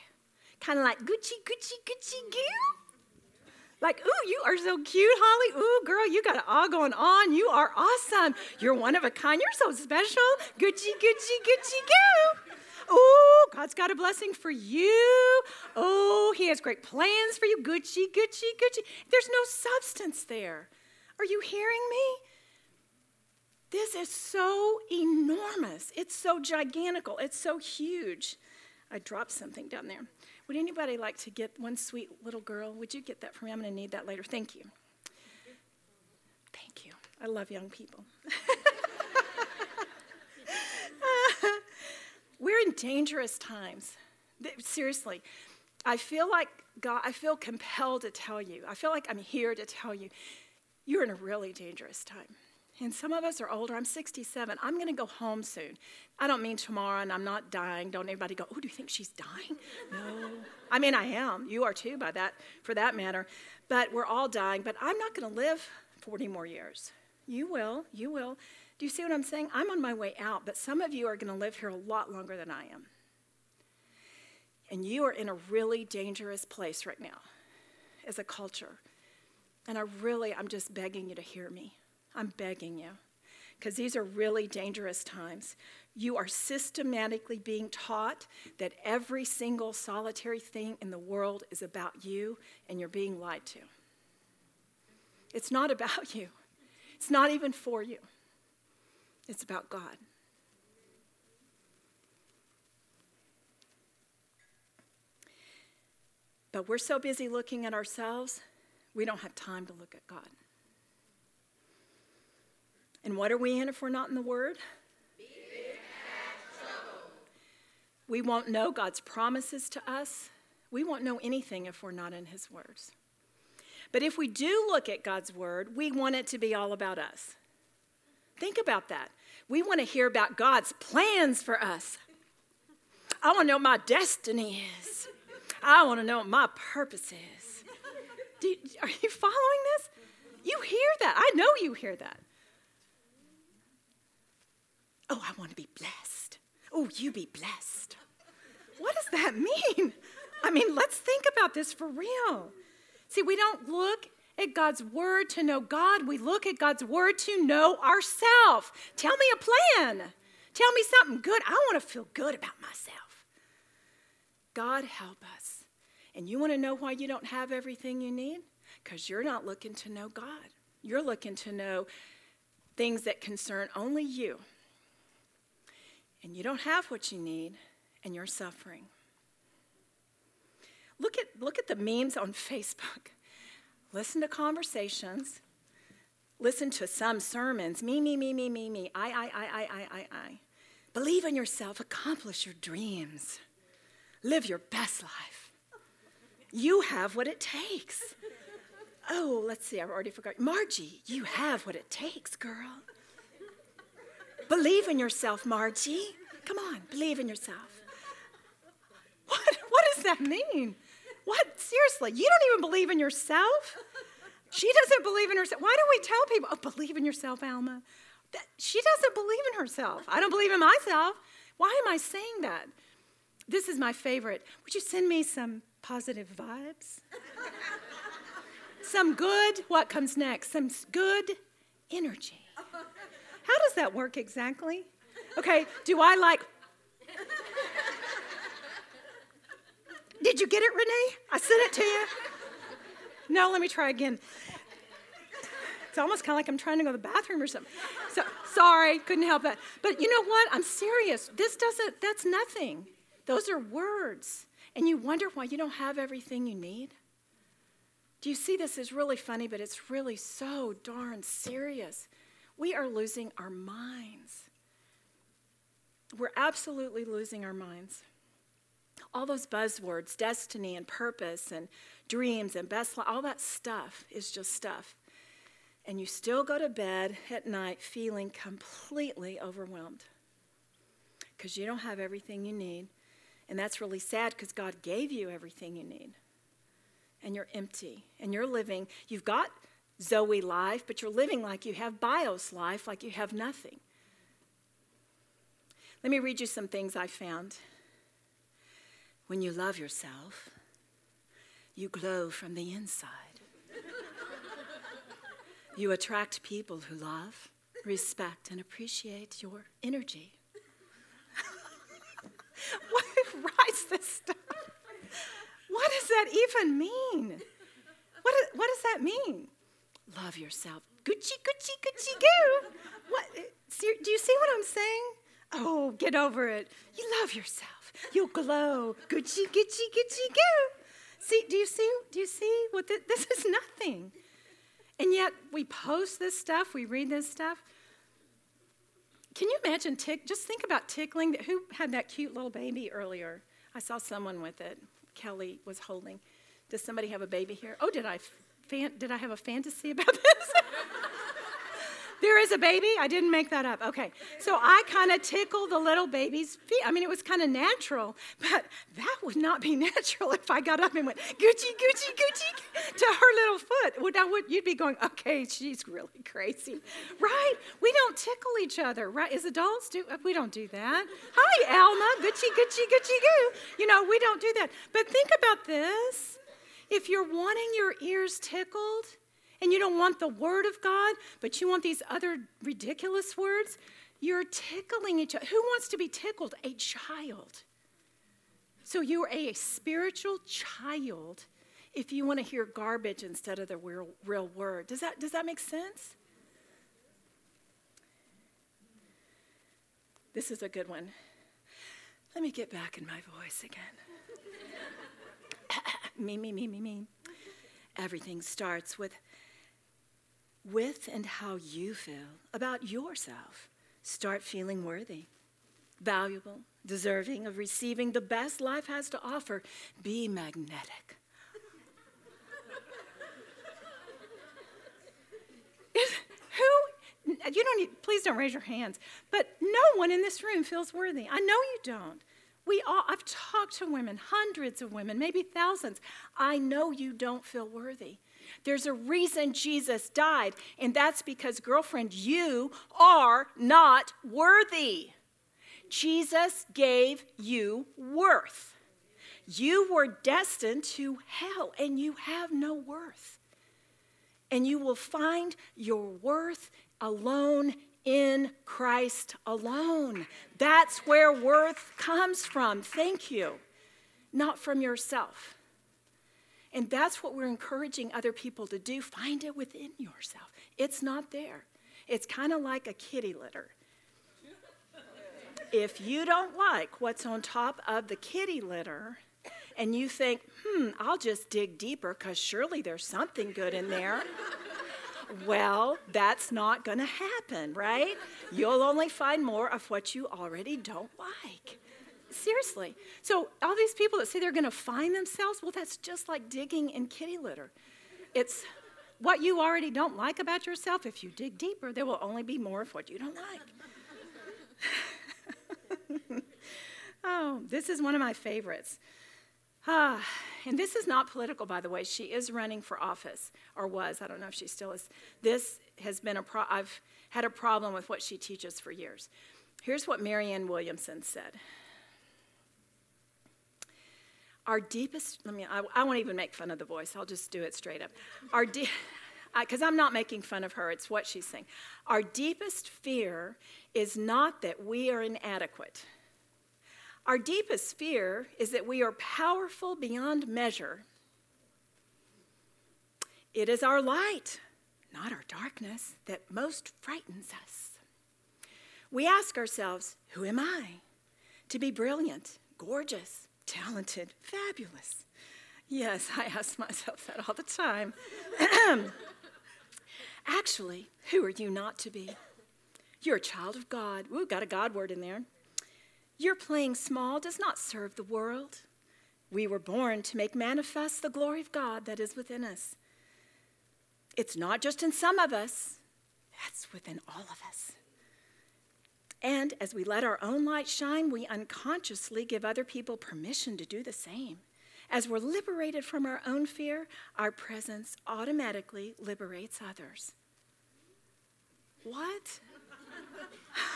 Speaker 2: Kind of like Gucci, Gucci, Gucci, goo. Like, ooh, you are so cute, Holly. Ooh, girl, you got it all going on. You are awesome. You're one of a kind. You're so special. Gucci, Gucci, Gucci, goo. Ooh, God's got a blessing for you. Oh, He has great plans for you. Gucci, Gucci, Gucci. There's no substance there. Are you hearing me? This is so enormous. It's so gigantical. It's so huge. I dropped something down there. Would anybody like to get one sweet little girl? Would you get that for me? I'm going to need that later. Thank you. Thank you. I love young people. We're in dangerous times. Seriously. I feel like God, I feel compelled to tell you. I feel like I'm here to tell you. You're in a really dangerous time. And some of us are older. I'm 67. I'm going to go home soon. I don't mean tomorrow, and I'm not dying. Don't anybody go, oh, do you think she's dying? No. I mean, I am. You are too, by that, for that matter. But we're all dying. But I'm not going to live 40 more years. You will. You will. Do you see what I'm saying? I'm on my way out, but some of you are going to live here a lot longer than I am. And you are in a really dangerous place right now as a culture. And I really, I'm just begging you to hear me. I'm begging you, because these are really dangerous times. You are systematically being taught that every single solitary thing in the world is about you, and you're being lied to. It's not about you, it's not even for you, it's about God. But we're so busy looking at ourselves, we don't have time to look at God. And what are we in if we're not in the Word? We won't know God's promises to us. We won't know anything if we're not in His words. But if we do look at God's word, we want it to be all about us. Think about that. We want to hear about God's plans for us. I want to know what my destiny is. I want to know what my purpose is. You, are you following this? You hear that. I know you hear that. Oh, I want to be blessed. Oh, you be blessed. What does that mean? I mean, let's think about this for real. See, we don't look at God's word to know God, we look at God's word to know ourselves. Tell me a plan. Tell me something good. I want to feel good about myself. God help us. And you want to know why you don't have everything you need? Because you're not looking to know God. You're looking to know things that concern only you. And you don't have what you need, and you're suffering. Look at, look at the memes on Facebook. Listen to conversations. Listen to some sermons. Me, me, me, me, me, me. I, I, I, I, I, I, I. Believe in yourself. Accomplish your dreams. Live your best life. You have what it takes. Oh, let's see, I've already forgot. Margie, you have what it takes, girl. Believe in yourself, Margie. Come on, believe in yourself. What, what does that mean? What? Seriously, you don't even believe in yourself? She doesn't believe in herself. Why do we tell people, oh, believe in yourself, Alma? That, she doesn't believe in herself. I don't believe in myself. Why am I saying that? This is my favorite. Would you send me some positive vibes? some good, what comes next? Some good energy. How does that work exactly? Okay, do I like. Did you get it, Renee? I sent it to you. No, let me try again. It's almost kind of like I'm trying to go to the bathroom or something. So sorry, couldn't help that. But you know what? I'm serious. This doesn't, that's nothing. Those are words. And you wonder why you don't have everything you need? Do you see this is really funny, but it's really so darn serious. We are losing our minds. We're absolutely losing our minds. All those buzzwords, destiny and purpose and dreams and best life, all that stuff is just stuff. And you still go to bed at night feeling completely overwhelmed because you don't have everything you need. And that's really sad because God gave you everything you need. And you're empty and you're living, you've got Zoe life, but you're living like you have Bios life, like you have nothing. Let me read you some things I found. When you love yourself, you glow from the inside. you attract people who love, respect, and appreciate your energy. Who writes this stuff? What does that even mean? What, what does that mean? Love yourself. Gucci, Gucci, Gucci, goo. What? Do you see what I'm saying? Oh, get over it. You love yourself. You'll glow. Gucci, Gucci, Gucci, goo. See, do you see? Do you see what this, this is nothing. And yet we post this stuff, we read this stuff. Can you imagine tick? Just think about tickling. Who had that cute little baby earlier? I saw someone with it. Kelly was holding. Does somebody have a baby here? Oh, did I? Fan- did I have a fantasy about this? there is a baby? I didn't make that up. Okay. So I kind of tickle the little baby's feet. I mean, it was kind of natural, but that would not be natural if I got up and went, Gucci, Gucci, Gucci, to her little foot. Would, now, would, you'd be going, okay, she's really crazy. Right? We don't tickle each other, right? As adults, do we don't do that. Hi, Alma, Gucci, Gucci, Gucci, goo. You know, we don't do that. But think about this. If you're wanting your ears tickled, and you don't want the word of God, but you want these other ridiculous words, you're tickling each other. Who wants to be tickled? A child. So you're a spiritual child if you want to hear garbage instead of the real, real word. Does that, does that make sense? This is a good one. Let me get back in my voice again me, me, me, me, me. Everything starts with with and how you feel about yourself. Start feeling worthy, valuable, deserving of receiving the best life has to offer. Be magnetic. Who, you don't need, please don't raise your hands, but no one in this room feels worthy. I know you don't. We all, I've talked to women, hundreds of women, maybe thousands. I know you don't feel worthy. There's a reason Jesus died, and that's because, girlfriend, you are not worthy. Jesus gave you worth. You were destined to hell, and you have no worth. And you will find your worth alone in Christ alone. That's where worth comes from. Thank you. Not from yourself. And that's what we're encouraging other people to do. Find it within yourself. It's not there. It's kind of like a kitty litter. If you don't like what's on top of the kitty litter, and you think, hmm, I'll just dig deeper because surely there's something good in there. Well, that's not going to happen, right? You'll only find more of what you already don't like. Seriously. So, all these people that say they're going to find themselves, well, that's just like digging in kitty litter. It's what you already don't like about yourself. If you dig deeper, there will only be more of what you don't like. oh, this is one of my favorites. Ah, and this is not political, by the way. She is running for office, or was. I don't know if she still is. This has been a pro- I've had a problem with what she teaches for years. Here's what Marianne Williamson said. Our deepest, I mean, I, I won't even make fun of the voice, I'll just do it straight up. Our because I'm not making fun of her, it's what she's saying. Our deepest fear is not that we are inadequate our deepest fear is that we are powerful beyond measure. It is our light, not our darkness, that most frightens us. We ask ourselves, Who am I? To be brilliant, gorgeous, talented, fabulous. Yes, I ask myself that all the time. Actually, who are you not to be? You're a child of God. Ooh, got a God word in there. Your playing small does not serve the world. We were born to make manifest the glory of God that is within us. It's not just in some of us, that's within all of us. And as we let our own light shine, we unconsciously give other people permission to do the same. As we're liberated from our own fear, our presence automatically liberates others. What?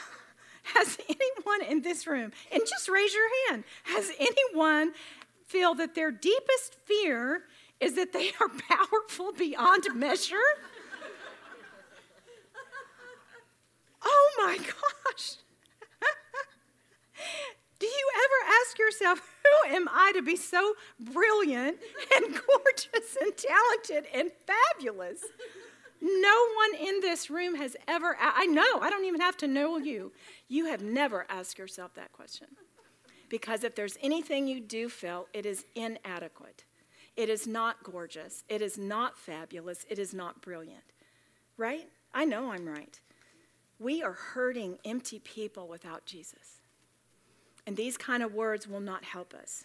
Speaker 2: Has anyone in this room, and just raise your hand, has anyone feel that their deepest fear is that they are powerful beyond measure? oh my gosh. Do you ever ask yourself, who am I to be so brilliant and gorgeous and talented and fabulous? No one in this room has ever, I know, I don't even have to know you. You have never asked yourself that question. Because if there's anything you do feel, it is inadequate. It is not gorgeous. It is not fabulous. It is not brilliant. Right? I know I'm right. We are hurting empty people without Jesus. And these kind of words will not help us.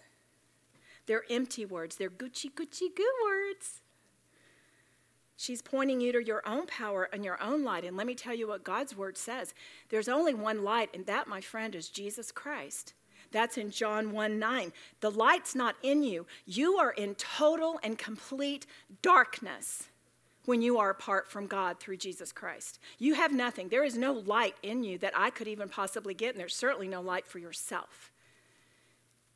Speaker 2: They're empty words, they're Gucci, Gucci, goo words. She's pointing you to your own power and your own light. And let me tell you what God's word says there's only one light, and that, my friend, is Jesus Christ. That's in John 1 9. The light's not in you. You are in total and complete darkness when you are apart from God through Jesus Christ. You have nothing. There is no light in you that I could even possibly get, and there's certainly no light for yourself.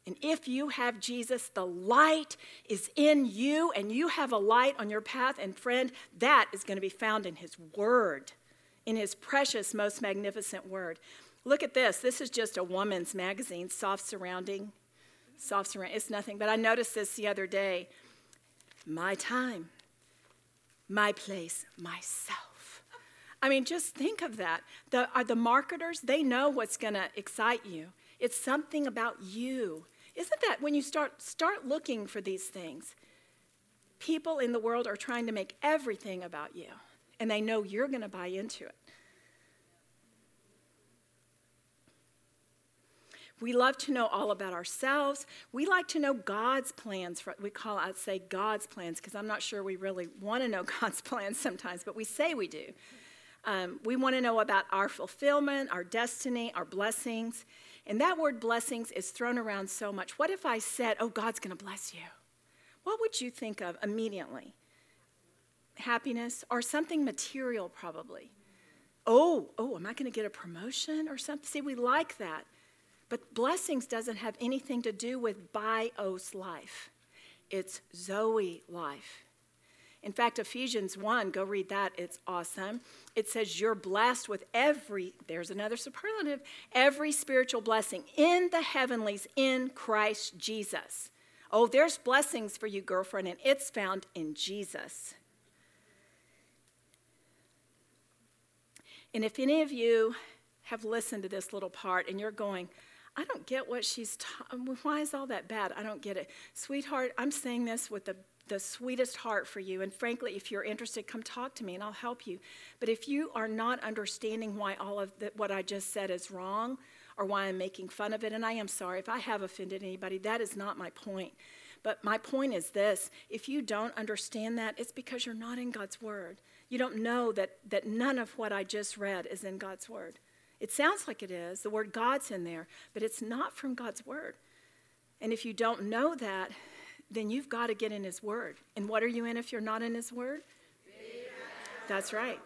Speaker 2: And if you have Jesus, the light is in you, and you have a light on your path. And friend, that is going to be found in His Word, in His precious, most magnificent Word. Look at this. This is just a woman's magazine, Soft Surrounding. Soft Surrounding. It's nothing, but I noticed this the other day. My time, my place, myself. I mean, just think of that. The, the marketers, they know what's going to excite you. It's something about you isn't that when you start start looking for these things, people in the world are trying to make everything about you, and they know you're going to buy into it. We love to know all about ourselves. We like to know God's plans. For, we call, I'd say, God's plans, because I'm not sure we really want to know God's plans sometimes, but we say we do. Um, we want to know about our fulfillment, our destiny, our blessings. And that word blessings is thrown around so much. What if I said, Oh, God's going to bless you? What would you think of immediately? Happiness or something material, probably. Oh, oh, am I going to get a promotion or something? See, we like that. But blessings doesn't have anything to do with bios life. It's Zoe life. In fact, Ephesians 1, go read that, it's awesome. It says, You're blessed with every, there's another superlative, every spiritual blessing in the heavenlies in Christ Jesus. Oh, there's blessings for you, girlfriend, and it's found in Jesus. And if any of you have listened to this little part and you're going, I don't get what she's, ta- why is all that bad? I don't get it. Sweetheart, I'm saying this with the the sweetest heart for you. And frankly, if you're interested, come talk to me and I'll help you. But if you are not understanding why all of the, what I just said is wrong or why I'm making fun of it, and I am sorry if I have offended anybody, that is not my point. But my point is this if you don't understand that, it's because you're not in God's Word. You don't know that, that none of what I just read is in God's Word. It sounds like it is, the word God's in there, but it's not from God's Word. And if you don't know that, then you've got to get in His Word. And what are you in if you're not in His Word? That's right.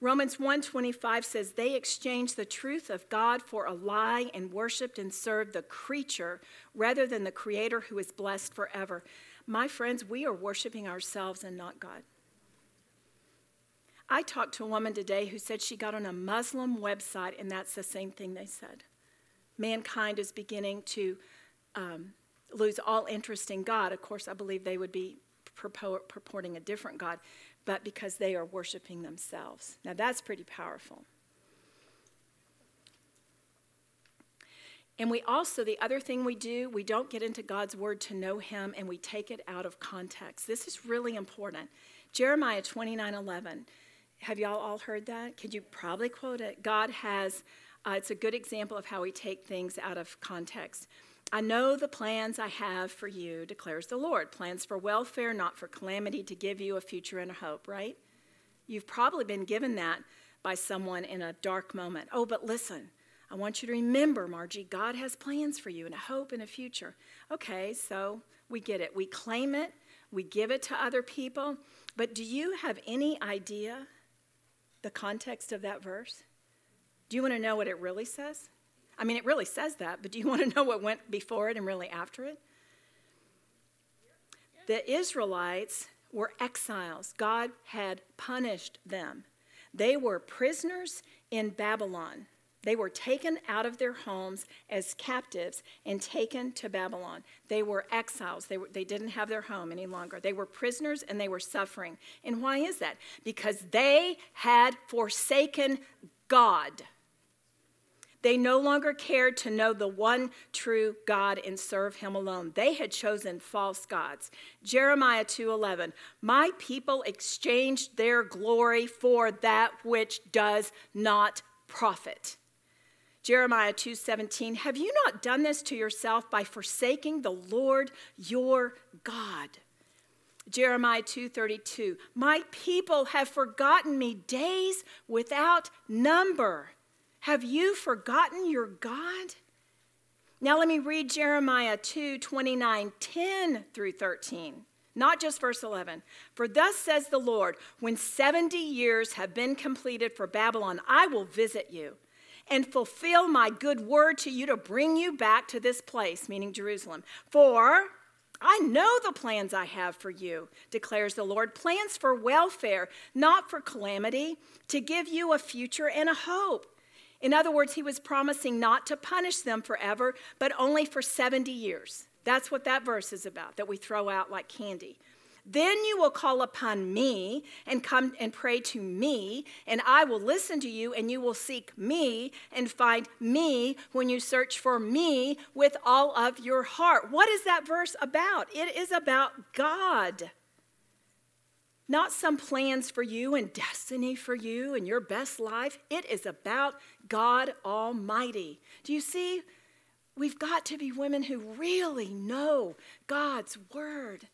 Speaker 2: Romans 1:25 says they exchanged the truth of God for a lie and worshiped and served the creature rather than the creator who is blessed forever. My friends, we are worshiping ourselves and not God. I talked to a woman today who said she got on a Muslim website and that's the same thing they said. Mankind is beginning to um, lose all interest in God. Of course, I believe they would be purporting a different God, but because they are worshiping themselves. Now, that's pretty powerful. And we also, the other thing we do, we don't get into God's word to know Him and we take it out of context. This is really important. Jeremiah 29 11. Have y'all all heard that? Could you probably quote it? God has, uh, it's a good example of how we take things out of context. I know the plans I have for you, declares the Lord plans for welfare, not for calamity, to give you a future and a hope, right? You've probably been given that by someone in a dark moment. Oh, but listen, I want you to remember, Margie, God has plans for you and a hope and a future. Okay, so we get it. We claim it, we give it to other people. But do you have any idea the context of that verse? Do you want to know what it really says? I mean, it really says that, but do you want to know what went before it and really after it? The Israelites were exiles, God had punished them. They were prisoners in Babylon. They were taken out of their homes as captives and taken to Babylon. They were exiles. They, were, they didn't have their home any longer. They were prisoners and they were suffering. And why is that? Because they had forsaken God. They no longer cared to know the one true God and serve him alone. They had chosen false gods. Jeremiah 2:11, "My people exchanged their glory for that which does not profit." Jeremiah 2:17, "Have you not done this to yourself by forsaking the Lord your God?" Jeremiah 2:32, "My people have forgotten me days without number." Have you forgotten your God? Now let me read Jeremiah 2 29, 10 through 13. Not just verse 11. For thus says the Lord, when 70 years have been completed for Babylon, I will visit you and fulfill my good word to you to bring you back to this place, meaning Jerusalem. For I know the plans I have for you, declares the Lord plans for welfare, not for calamity, to give you a future and a hope. In other words, he was promising not to punish them forever, but only for 70 years. That's what that verse is about, that we throw out like candy. Then you will call upon me and come and pray to me, and I will listen to you, and you will seek me and find me when you search for me with all of your heart. What is that verse about? It is about God not some plans for you and destiny for you and your best life. It is about God Almighty. Do you see? We've got to be women who really know God's word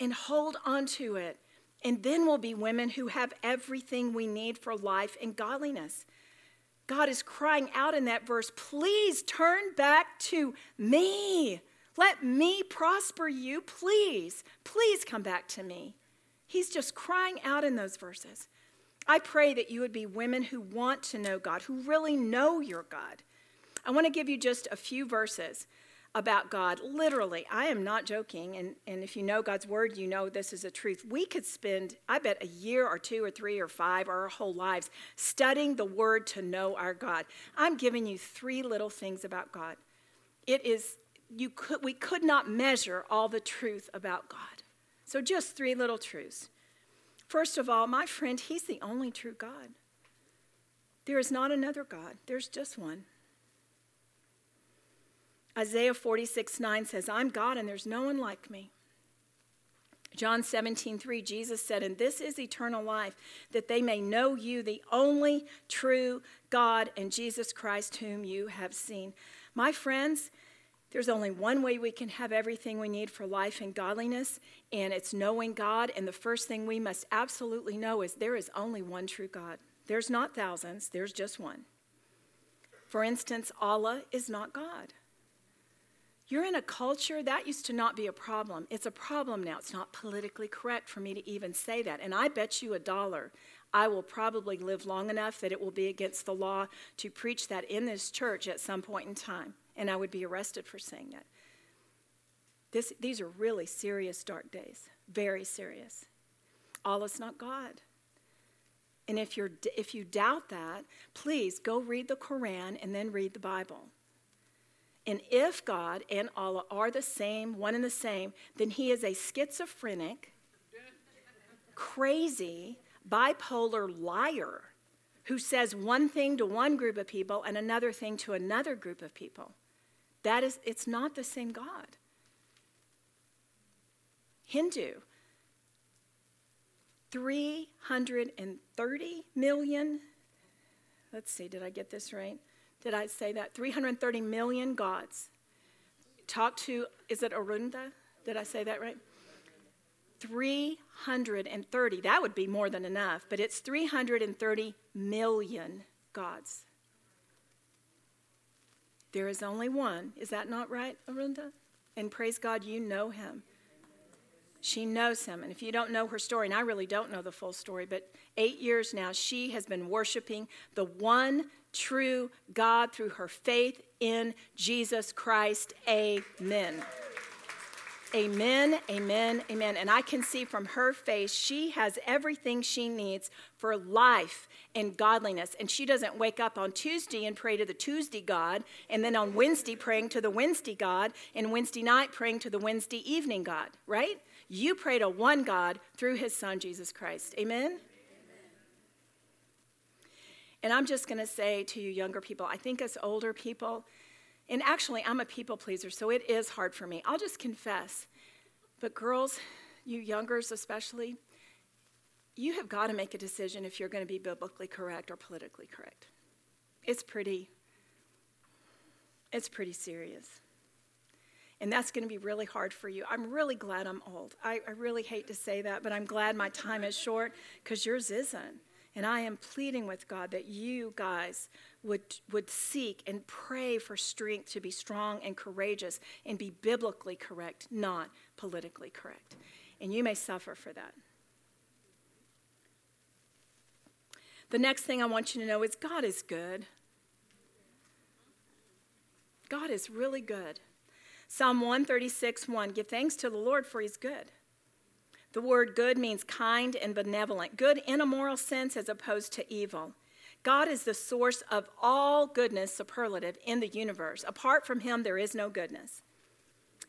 Speaker 2: and hold on to it And then we'll be women who have everything we need for life and godliness. God is crying out in that verse, please turn back to me. Let me prosper you. Please, please come back to me. He's just crying out in those verses. I pray that you would be women who want to know God, who really know your God. I want to give you just a few verses about God. Literally, I am not joking. And, and if you know God's word, you know this is a truth. We could spend, I bet, a year or two or three or five or our whole lives studying the word to know our God. I'm giving you three little things about God. It is, you could, we could not measure all the truth about God. So, just three little truths. First of all, my friend, He's the only true God. There is not another God, there's just one. Isaiah 46 9 says, I'm God and there's no one like me. John 17, 3, Jesus said, And this is eternal life, that they may know you, the only true God, and Jesus Christ, whom you have seen. My friends, there's only one way we can have everything we need for life and godliness, and it's knowing God. And the first thing we must absolutely know is there is only one true God. There's not thousands, there's just one. For instance, Allah is not God. You're in a culture that used to not be a problem. It's a problem now. It's not politically correct for me to even say that. And I bet you a dollar I will probably live long enough that it will be against the law to preach that in this church at some point in time. And I would be arrested for saying that. This, these are really serious dark days, very serious. Allah's not God. And if, you're, if you doubt that, please go read the Quran and then read the Bible. And if God and Allah are the same, one and the same, then he is a schizophrenic, crazy, bipolar liar who says one thing to one group of people and another thing to another group of people. That is, it's not the same God. Hindu, 330 million. Let's see, did I get this right? Did I say that? 330 million gods. Talk to, is it Arunda? Did I say that right? 330. That would be more than enough, but it's 330 million gods. There is only one. Is that not right, Arunda? And praise God, you know him. She knows him. And if you don't know her story, and I really don't know the full story, but eight years now, she has been worshiping the one true God through her faith in Jesus Christ. Amen. Amen, amen, amen. And I can see from her face, she has everything she needs for life and godliness. And she doesn't wake up on Tuesday and pray to the Tuesday God, and then on Wednesday praying to the Wednesday God, and Wednesday night praying to the Wednesday evening God, right? You pray to one God through his son, Jesus Christ. Amen? Amen. And I'm just going to say to you, younger people, I think as older people, and actually, I'm a people pleaser, so it is hard for me. I'll just confess. But, girls, you youngers especially, you have got to make a decision if you're going to be biblically correct or politically correct. It's pretty, it's pretty serious. And that's going to be really hard for you. I'm really glad I'm old. I, I really hate to say that, but I'm glad my time is short because yours isn't. And I am pleading with God that you guys would, would seek and pray for strength to be strong and courageous and be biblically correct, not politically correct. And you may suffer for that. The next thing I want you to know is God is good. God is really good. Psalm 136 1 Give thanks to the Lord, for he's good. The word good means kind and benevolent, good in a moral sense as opposed to evil. God is the source of all goodness, superlative, in the universe. Apart from Him, there is no goodness.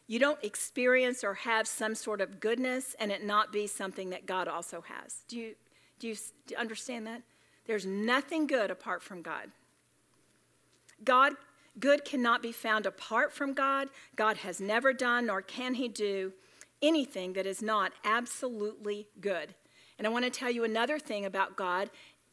Speaker 2: You don't experience or have some sort of goodness and it not be something that God also has. Do you, do you, understand that? There's nothing good apart from God. God, good cannot be found apart from God. God has never done, nor can He do anything that is not absolutely good. And I want to tell you another thing about God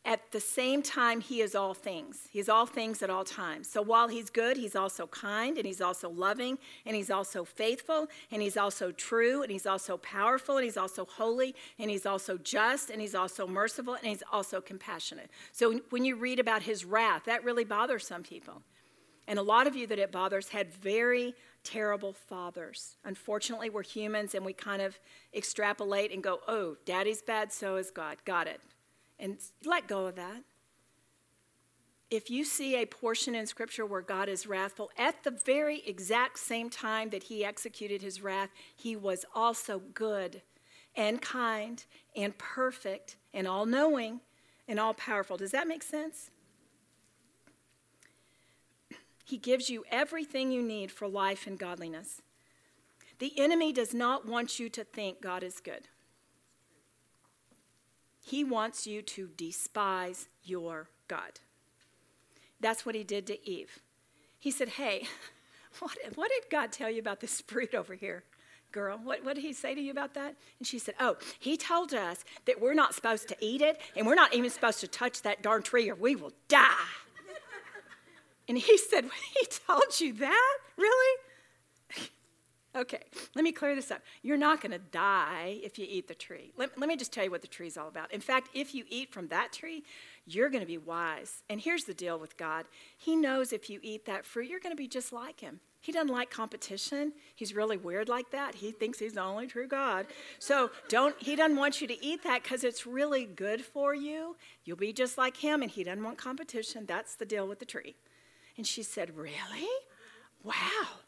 Speaker 2: at the same time, he is all things. He is all things at all times. So while he's good, he's also kind, and he's also loving, and he's also faithful, and he's also true, and he's also powerful, and he's also holy, and he's also just, and he's also merciful, and he's also compassionate. So when you read about his wrath, that really bothers some people. And a lot of you that it bothers had very terrible fathers. Unfortunately, we're humans and we kind of extrapolate and go, oh, daddy's bad, so is God. Got it and let go of that. If you see a portion in Scripture where God is wrathful, at the very exact same time that he executed his wrath, he was also good and kind and perfect and all knowing and all powerful. Does that make sense? He gives you everything you need for life and godliness. The enemy does not want you to think God is good. He wants you to despise your God. That's what he did to Eve. He said, Hey, what, what did God tell you about this fruit over here? girl. What, what, did he say to you about that? And she said, Oh, he told us that we're not supposed to eat it, and we're not even supposed to touch that darn tree or we will die. and he said, He told you that? Really? Okay, let me clear this up. You're not going to die if you eat the tree. Let, let me just tell you what the tree's all about. In fact, if you eat from that tree, you're going to be wise. And here's the deal with God He knows if you eat that fruit, you're going to be just like Him. He doesn't like competition. He's really weird like that. He thinks he's the only true God. So don't he doesn't want you to eat that because it's really good for you. You'll be just like him, and he doesn't want competition. That's the deal with the tree. And she said, Really? Wow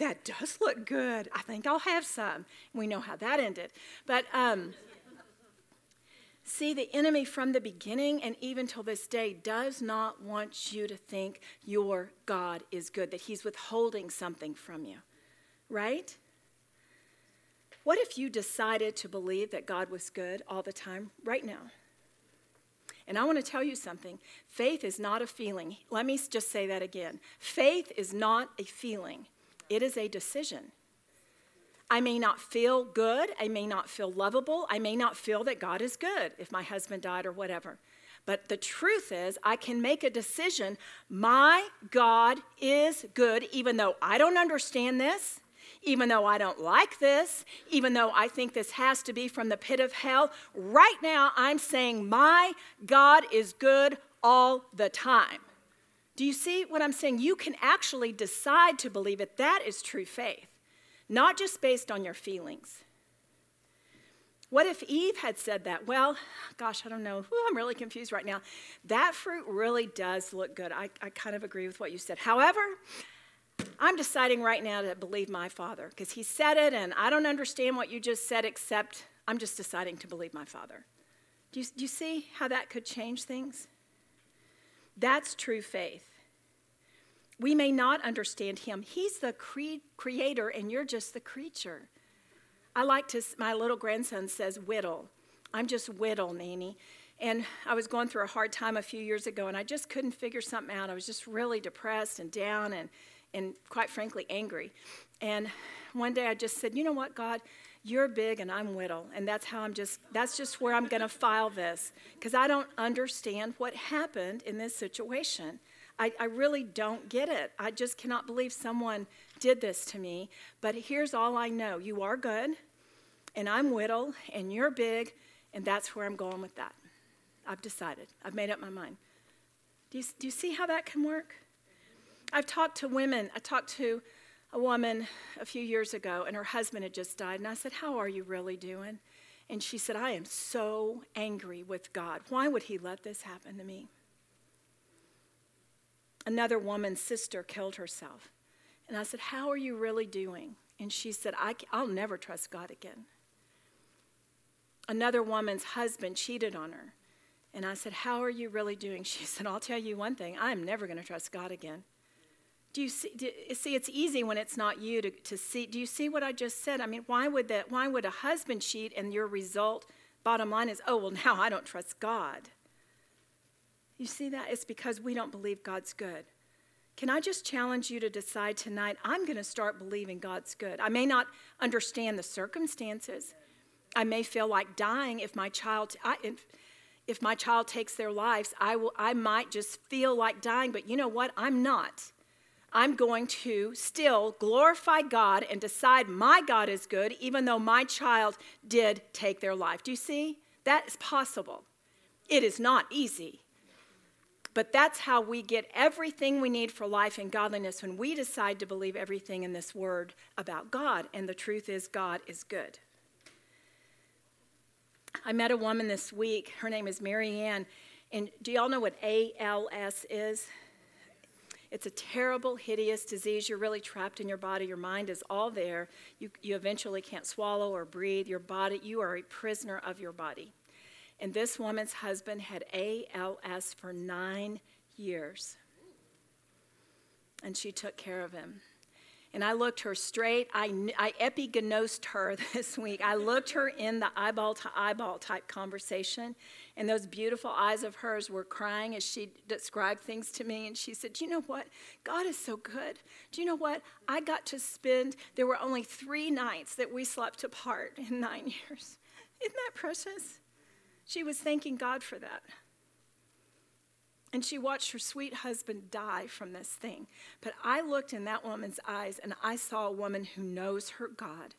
Speaker 2: that does look good. I think I'll have some. We know how that ended. But um, see, the enemy from the beginning and even till this day does not want you to think your God is good, that he's withholding something from you, right? What if you decided to believe that God was good all the time right now? And I want to tell you something faith is not a feeling. Let me just say that again. Faith is not a feeling, it is a decision. I may not feel good. I may not feel lovable. I may not feel that God is good if my husband died or whatever. But the truth is, I can make a decision. My God is good, even though I don't understand this, even though I don't like this, even though I think this has to be from the pit of hell. Right now, I'm saying, My God is good all the time. Do you see what I'm saying? You can actually decide to believe it. That is true faith, not just based on your feelings. What if Eve had said that? Well, gosh, I don't know. Ooh, I'm really confused right now. That fruit really does look good. I, I kind of agree with what you said. However, I'm deciding right now to believe my father because he said it and I don't understand what you just said, except I'm just deciding to believe my father. Do you, do you see how that could change things? That's true faith. We may not understand him. He's the cre- creator, and you're just the creature. I like to, my little grandson says, whittle. I'm just whittle, Nanny. And I was going through a hard time a few years ago, and I just couldn't figure something out. I was just really depressed and down and, and quite frankly, angry. And one day I just said, You know what, God? You're big and I'm whittle. And that's how I'm just, that's just where I'm going to file this. Because I don't understand what happened in this situation. I, I really don't get it. I just cannot believe someone did this to me. But here's all I know you are good, and I'm whittle, and you're big, and that's where I'm going with that. I've decided, I've made up my mind. Do you, do you see how that can work? I've talked to women. I talked to a woman a few years ago, and her husband had just died. And I said, How are you really doing? And she said, I am so angry with God. Why would He let this happen to me? Another woman's sister killed herself. And I said, How are you really doing? And she said, I, will never trust God again. Another woman's husband cheated on her. And I said, How are you really doing? She said, I'll tell you one thing I'm never going to trust God again. Do you see, do, see, it's easy when it's not you to, to see. Do you see what I just said? I mean, why would, that, why would a husband cheat and your result, bottom line, is, oh, well, now I don't trust God? You see that? It's because we don't believe God's good. Can I just challenge you to decide tonight, I'm going to start believing God's good? I may not understand the circumstances. I may feel like dying if my child, I, if my child takes their lives, I, will, I might just feel like dying, but you know what? I'm not. I'm going to still glorify God and decide my God is good, even though my child did take their life. Do you see? That is possible. It is not easy. But that's how we get everything we need for life and godliness when we decide to believe everything in this word about God. And the truth is, God is good. I met a woman this week. Her name is Marianne. And do y'all know what ALS is? It's a terrible, hideous disease. You're really trapped in your body. Your mind is all there. You, you eventually can't swallow or breathe. Your body, you are a prisoner of your body. And this woman's husband had ALS for nine years. And she took care of him. And I looked her straight, I, I epigenosed her this week. I looked her in the eyeball to eyeball type conversation, and those beautiful eyes of hers were crying as she described things to me. And she said, you know what? God is so good. Do you know what? I got to spend, there were only three nights that we slept apart in nine years. Isn't that precious? She was thanking God for that. And she watched her sweet husband die from this thing. But I looked in that woman's eyes and I saw a woman who knows her God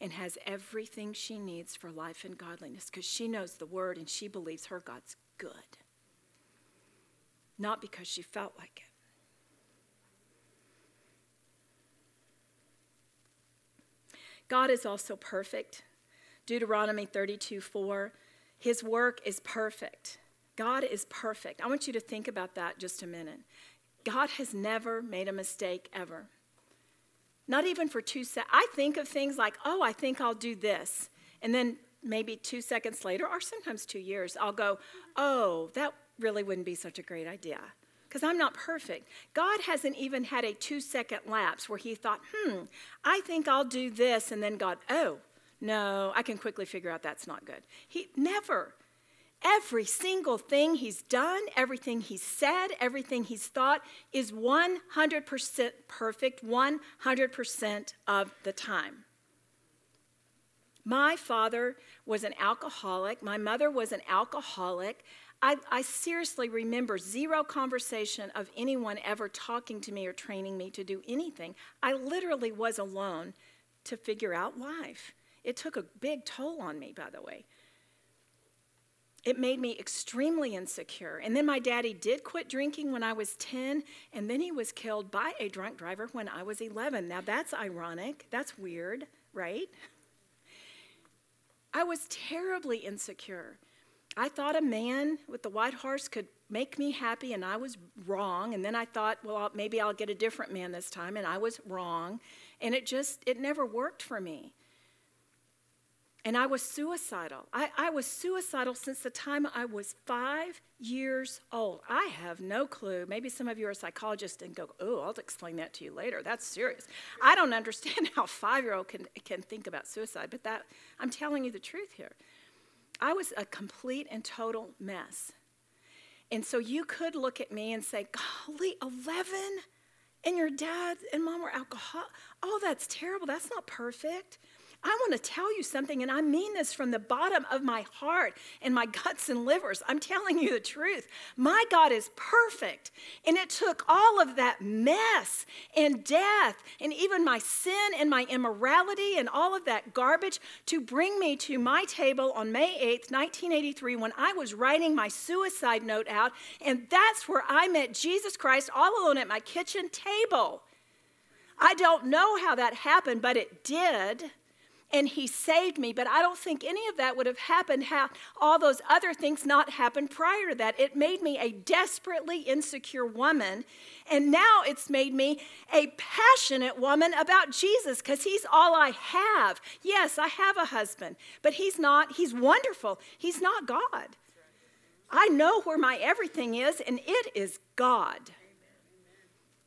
Speaker 2: and has everything she needs for life and godliness because she knows the word and she believes her God's good. Not because she felt like it. God is also perfect. Deuteronomy 32 4, his work is perfect. God is perfect. I want you to think about that just a minute. God has never made a mistake ever. Not even for two seconds. I think of things like, oh, I think I'll do this. And then maybe two seconds later, or sometimes two years, I'll go, oh, that really wouldn't be such a great idea. Because I'm not perfect. God hasn't even had a two second lapse where he thought, hmm, I think I'll do this. And then God, oh, no, I can quickly figure out that's not good. He never. Every single thing he's done, everything he's said, everything he's thought is 100% perfect 100% of the time. My father was an alcoholic. My mother was an alcoholic. I, I, seriously remember zero conversation of anyone ever talking to me or training me to do anything. I literally was alone to figure out life. It took a big toll on me, by the way it made me extremely insecure. And then my daddy did quit drinking when I was 10, and then he was killed by a drunk driver when I was 11. Now that's ironic. That's weird, right? I was terribly insecure. I thought a man with the white horse could make me happy, and I was wrong. And then I thought, well, maybe I'll get a different man this time, and I was wrong. And it just, it never worked for me. And I was suicidal. I, I, was suicidal since the time I was five years old. I have no clue. Maybe some of you are psychologists and go, oh, I'll explain that to you later. That's serious. I don't understand how a five year old can, can think about suicide, but that I'm telling you the truth here. I was a complete and total mess. And so you could look at me and say, golly, 11? And your dad and mom were alcohol. Oh, that's terrible. That's not perfect. I want to tell you something, and I mean this from the bottom of my heart and my guts and livers. I'm telling you the truth. My God is perfect. And it took all of that mess and death and even my sin and my immorality and all of that garbage to bring me to my table on May 8th, 1983, when I was writing my suicide note out. And that's where I met Jesus Christ all alone at my kitchen table. I don't know how that happened, but it did and he saved me. But I don't think any of that would have happened had all those other things not happened prior to that. It made me a desperately insecure woman. And now it's made me a passionate woman about Jesus because he's all I have. Yes, I have a husband, but he's not, he's wonderful. He's not God. I know where my everything is, and it is God.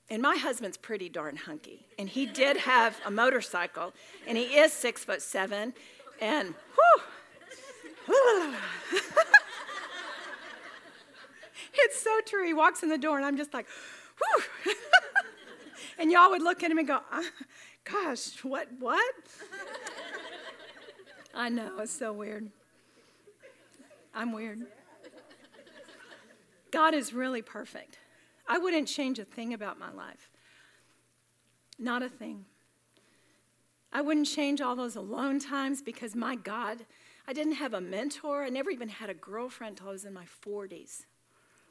Speaker 2: And my husband's pretty darn hunky. And he did have a motorcycle, and he is six foot seven. And whew, it's so true. He walks in the door, and I'm just like, whew. and y'all would look at him and go, uh, gosh, what, what? I know, it's so weird. I'm weird. God is really perfect. I wouldn't change a thing about my life. Not a thing. I wouldn't change all those alone times because my God, I didn't have a mentor. I never even had a girlfriend until I was in my 40s,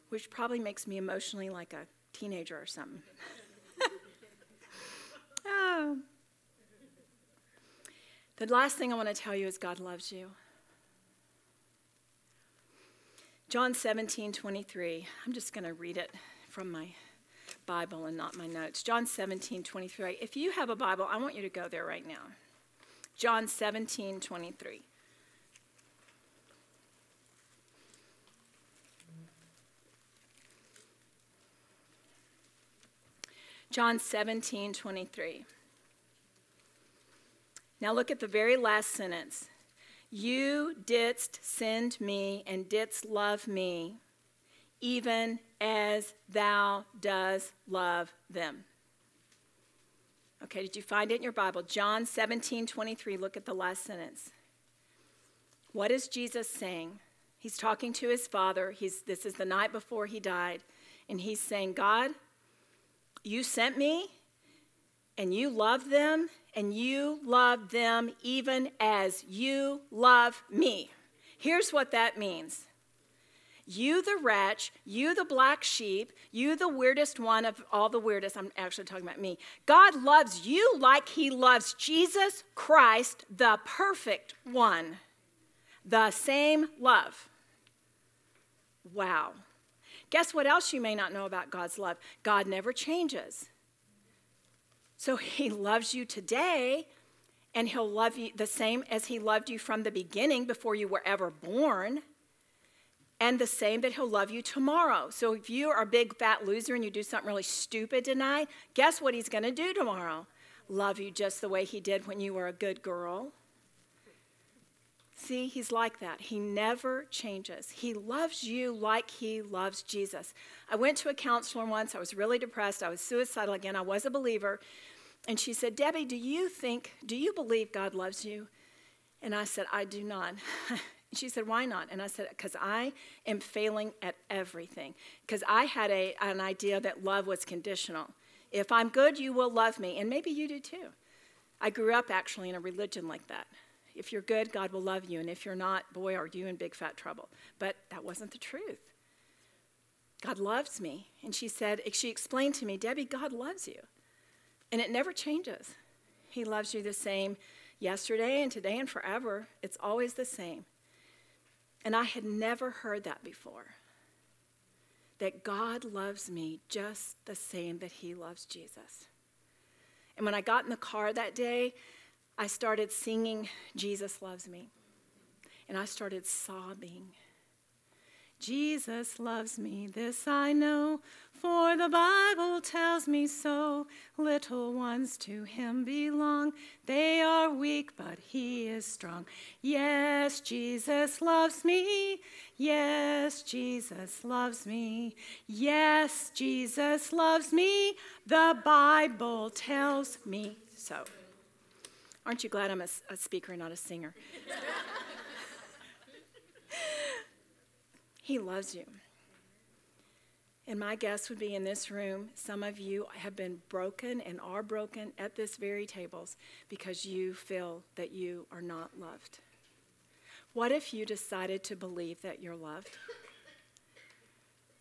Speaker 2: which probably makes me emotionally like a teenager or something. oh. The last thing I want to tell you is God loves you. John 17, 23. I'm just going to read it from my Bible and not my notes. John 17, 23. If you have a Bible, I want you to go there right now. John 17, 23. John 17, 23. Now look at the very last sentence. You didst send me and didst love me, even as thou does love them. Okay, did you find it in your Bible? John 17, 23. Look at the last sentence. What is Jesus saying? He's talking to his father. He's, this is the night before he died. And he's saying, God, you sent me and you love them and you love them even as you love me. Here's what that means you, the wretch, you, the black sheep, you, the weirdest one of all the weirdest, I'm actually talking about me. God loves you like he loves Jesus Christ, the perfect one. The same love. Wow. Guess what else you may not know about God's love? God never changes. So he loves you today, and he'll love you the same as he loved you from the beginning before you were ever born, and the same that he'll love you tomorrow. So if you are a big fat loser and you do something really stupid tonight, guess what he's going to do tomorrow? Love you just the way he did when you were a good girl. See, he's like that. He never changes. He loves you like he loves Jesus. I went to a counselor once. I was really depressed. I was suicidal again. I was a believer. And she said, Debbie, do you think, do you believe God loves you? And I said, I do not. she said, Why not? And I said, Because I am failing at everything. Because I had a, an idea that love was conditional. If I'm good, you will love me. And maybe you do too. I grew up actually in a religion like that. If you're good, God will love you. And if you're not, boy, are you in big fat trouble. But that wasn't the truth. God loves me. And she said, she explained to me, Debbie, God loves you. And it never changes. He loves you the same yesterday and today and forever. It's always the same. And I had never heard that before. That God loves me just the same that He loves Jesus. And when I got in the car that day, I started singing, Jesus Loves Me. And I started sobbing. Jesus loves me, this I know, for the Bible tells me so. Little ones to him belong. They are weak, but he is strong. Yes, Jesus loves me. Yes, Jesus loves me. Yes, Jesus loves me. The Bible tells me so. Aren't you glad I'm a, a speaker, not a singer? He loves you. And my guess would be in this room, some of you have been broken and are broken at this very tables because you feel that you are not loved. What if you decided to believe that you're loved?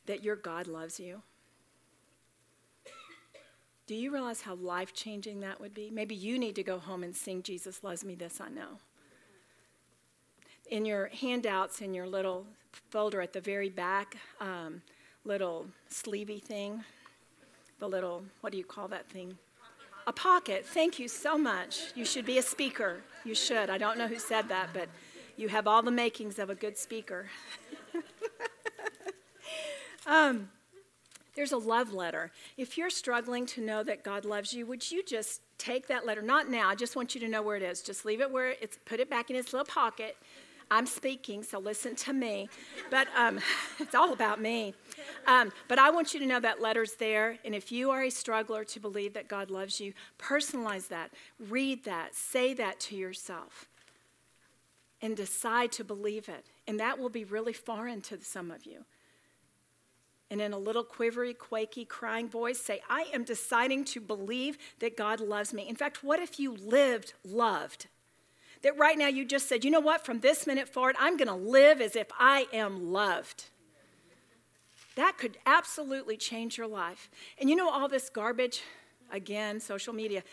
Speaker 2: That your God loves you? Do you realize how life changing that would be? Maybe you need to go home and sing Jesus Loves Me, This I Know. In your handouts, in your little folder at the very back, um, little sleevey thing, the little, what do you call that thing? A pocket. Thank you so much. You should be a speaker. You should. I don't know who said that, but you have all the makings of a good speaker. um, there's a love letter. If you're struggling to know that God loves you, would you just take that letter? Not now. I just want you to know where it is. Just leave it where it's. Put it back in its little pocket I'm speaking, so listen to me. But um, it's all about me. Um, but I want you to know that letter's there. And if you are a struggler to believe that God loves you, personalize that, read that, say that to yourself, and decide to believe it. And that will be really foreign to some of you. and in a little quivery, quaky, crying voice say, I am deciding to believe that God loves me. In fact, what if you lived loved? That right now you just said, you know what, from this minute forward, I'm going to live as if I am loved. That could absolutely change your life. And you know, all this garbage, again, social media,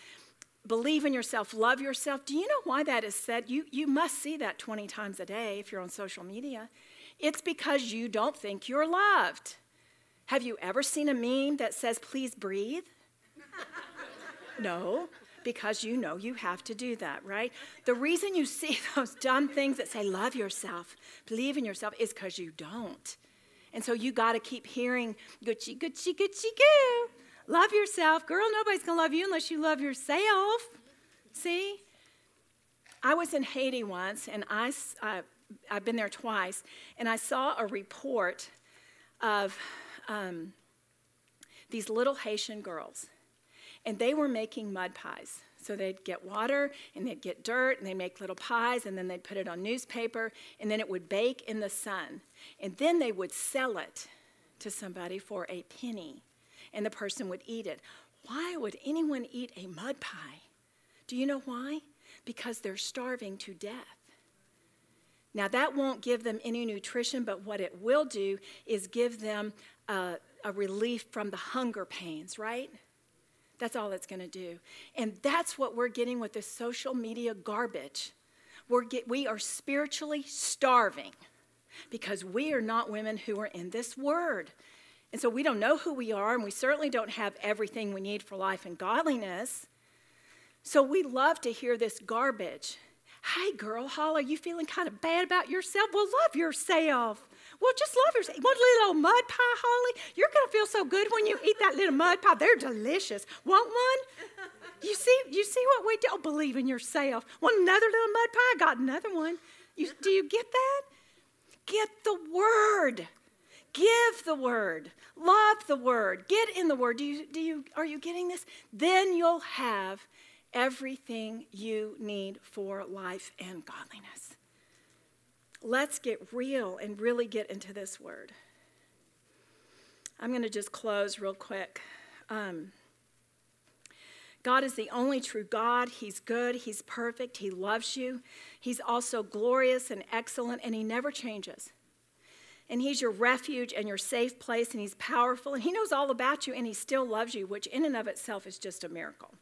Speaker 2: believe in yourself, love yourself. Do you know why that is said? You, you must see that 20 times a day if you're on social media. It's because you don't think you're loved. Have you ever seen a meme that says, please breathe? no, because you know you have to do that, right? The reason you see those dumb things that say, love yourself, believe in yourself, is because you don't. And so you got to keep hearing, Gucci, Gucci, Gucci, goo. Love yourself. Girl, nobody's going to love you unless you love yourself. See? I was in Haiti once, and I, uh, I've been there twice, and I saw a report of um, these little Haitian girls, and they were making mud pies. So they'd get water and they'd get dirt and they'd make little pies and then they'd put it on newspaper and then it would bake in the sun. And then they would sell it to somebody for a penny and the person would eat it. Why would anyone eat a mud pie? Do you know why? Because they're starving to death. Now, that won't give them any nutrition, but what it will do is give them a, a relief from the hunger pains, right? That's all it's going to do. And that's what we're getting with this social media garbage. We're get, we are spiritually starving because we are not women who are in this word. And so we don't know who we are, and we certainly don't have everything we need for life and godliness. So we love to hear this garbage. Hey, girl, Holly, you feeling kind of bad about yourself? Well, love yourself. Well, just love yourself. One little mud pie, Holly. You're going to feel so good when you eat that little mud pie. They're delicious. Want one? You see, you see what we do? Oh, believe in yourself. Want another little mud pie? Got another one. You, do you get that? Get the word. Give the word. Love the word. Get in the word. Do you, do you, are you getting this? Then you'll have everything you need for life and godliness. Let's get real and really get into this word. I'm going to just close real quick. Um, God is the only true God. He's good. He's perfect. He loves you. He's also glorious and excellent, and He never changes. And He's your refuge and your safe place, and He's powerful, and He knows all about you, and He still loves you, which in and of itself is just a miracle.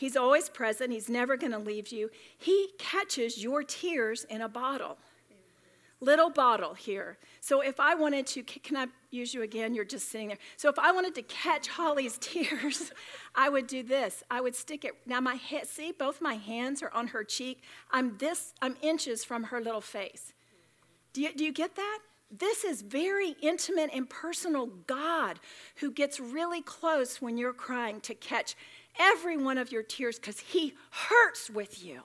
Speaker 2: He's always present. He's never going to leave you. He catches your tears in a bottle. Little bottle here. So if I wanted to, can I use you again? You're just sitting there. So if I wanted to catch Holly's tears, I would do this. I would stick it. Now my head, see, both my hands are on her cheek. I'm this, I'm inches from her little face. Do you, do you get that? This is very intimate and personal God who gets really close when you're crying to catch every one of your tears because He hurts with you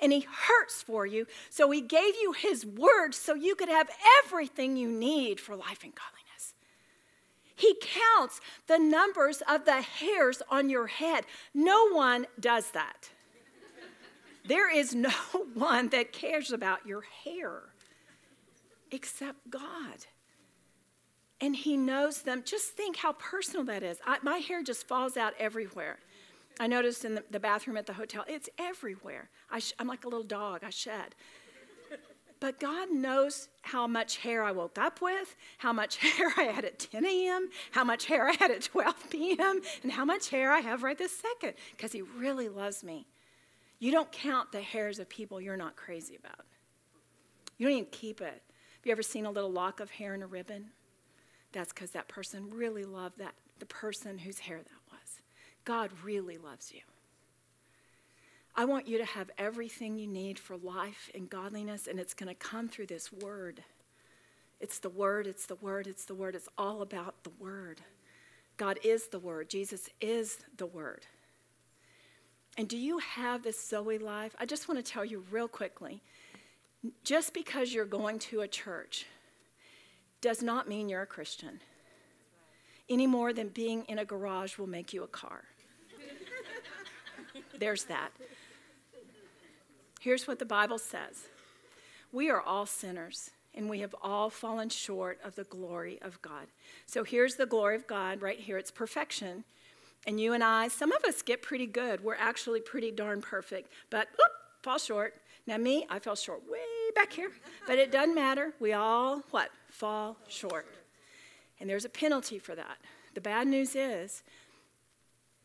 Speaker 2: and He hurts for you. So He gave you His word so you could have everything you need for life and godliness. He counts the numbers of the hairs on your head. No one does that. There is no one that cares about your hair except God. And He knows them. Just think how personal that is. I, my hair just falls out everywhere. I noticed in the, the bathroom at the hotel, it's everywhere. I am like a little dog, I shed. But God knows how much hair I woke up with, how much hair I had at 10 a.m., how much hair I had at 12 p.m., and how much hair I have right this second, because He really loves me. You don't count the hairs of people you're not crazy about. You don't even keep it. Have you ever seen a little lock of hair in a ribbon? That's because that person really loved that, the person whose hair that God really loves you. I want you to have everything you need for life and godliness, and it's going to come through this word. It's the word, it's the word, it's the word. It's all about the word. God is the word, Jesus is the word. And do you have this Zoe life? I just want to tell you real quickly just because you're going to a church does not mean you're a Christian any more than being in a garage will make you a car. There's that. Here's what the Bible says We are all sinners and we have all fallen short of the glory of God. So here's the glory of God right here it's perfection. And you and I, some of us get pretty good. We're actually pretty darn perfect, but whoop, fall short. Now, me, I fell short way back here, but it doesn't matter. We all, what? Fall short. And there's a penalty for that. The bad news is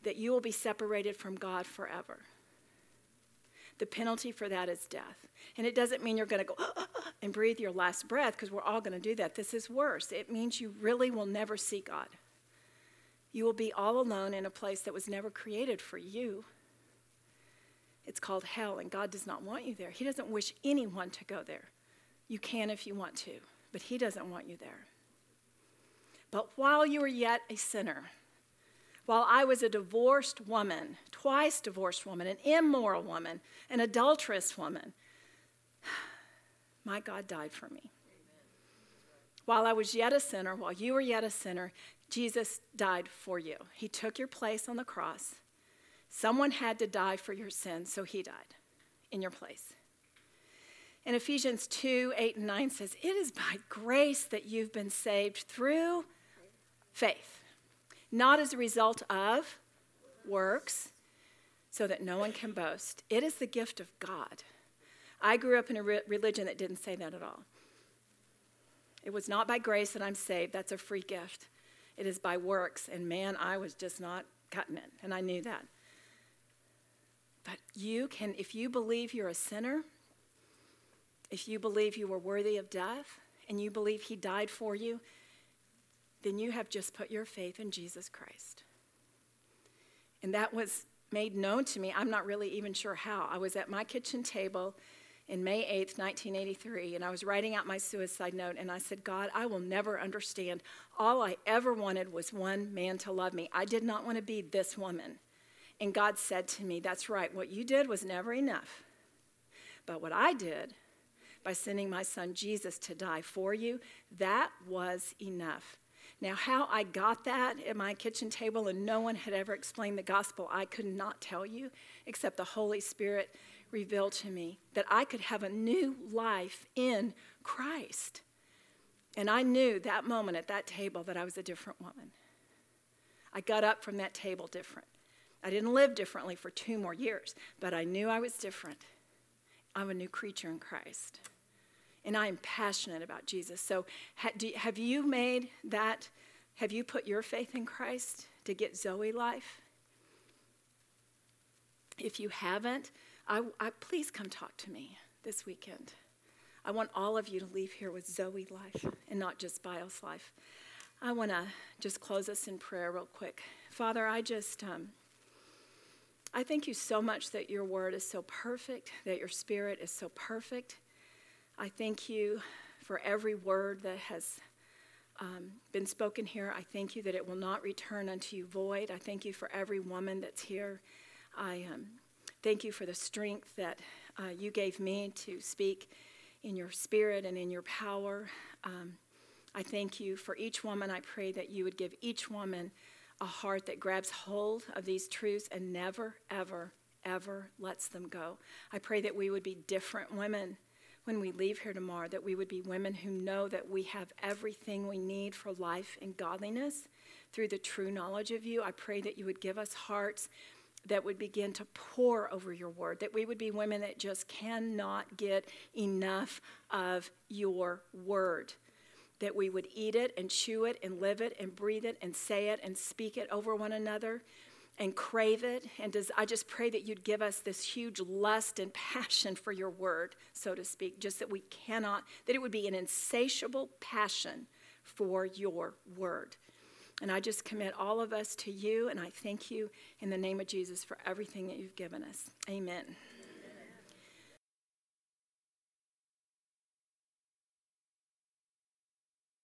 Speaker 2: that you will be separated from God forever. The penalty for that is death. And it doesn't mean you're going to go ah, ah, ah, and breathe your last breath because we're all going to do that. This is worse. It means you really will never see God. You will be all alone in a place that was never created for you. It's called hell, and God does not want you there. He doesn't wish anyone to go there. You can if you want to, but He doesn't want you there. But while you are yet a sinner, while I was a divorced woman, twice divorced woman, an immoral woman, an adulterous woman, my God died for me. While I was yet a sinner, while you were yet a sinner, Jesus died for you. He took your place on the cross. Someone had to die for your sins, so he died in your place. And Ephesians 2 8 and 9 says, It is by grace that you've been saved through faith, not as a result of works, so that no one can boast. It is the gift of God. I grew up in a re- religion that didn't say that at all. It was not by grace that I'm saved, that's a free gift. It is by works, and man, I was just not cutting it, and I knew that. But you can, if you believe you're a sinner, if you believe you were worthy of death, and you believe He died for you, then you have just put your faith in Jesus Christ. And that was made known to me. I'm not really even sure how. I was at my kitchen table in May 8th, 1983, and I was writing out my suicide note, and I said, God, I will never understand. All I ever wanted was one man to love me. I did not want to be this woman. And God said to me, That's right, what you did was never enough. But what I did by sending my son Jesus to die for you, that was enough. Now, how I got that at my kitchen table and no one had ever explained the gospel, I could not tell you, except the Holy Spirit revealed to me that I could have a new life in Christ. And I knew that moment at that table that I was a different woman. I got up from that table different. I didn't live differently for two more years, but I knew I was different. I'm a new creature in Christ and I am passionate about Jesus. So, have you made that? Have you put your faith in Christ to get Zoe life? If you haven't, I, I, please come talk to me this weekend. I want all of you to leave here with Zoe life and not just Bios life. I want to just close us in prayer real quick. Father, I just um, I thank you so much that your word is so perfect, that your spirit is so perfect I thank you for every word that has um, been spoken here. I thank you that it will not return unto you void. I thank you for every woman that's here. I um, thank you for the strength that uh, you gave me to speak in your spirit and in your power. Um, I thank you for each woman. I pray that you would give each woman a heart that grabs hold of these truths and never, ever, ever lets them go. I pray that we would be different women when we leave here tomorrow that we would be women who know that we have everything we need for life and godliness through the true knowledge of you. I pray that you would give us hearts that would begin to pour over your word, that we would be women that just cannot get enough of your word. That we would eat it and chew it and live it and breathe it and say it and speak it over one another and crave it. And does, I just pray that you'd give us this huge lust and passion for your word, so to speak, just that we cannot, that it would be an insatiable passion for your word. And I just commit all of us to you, and I thank you in the name of Jesus for everything that you've given us. Amen.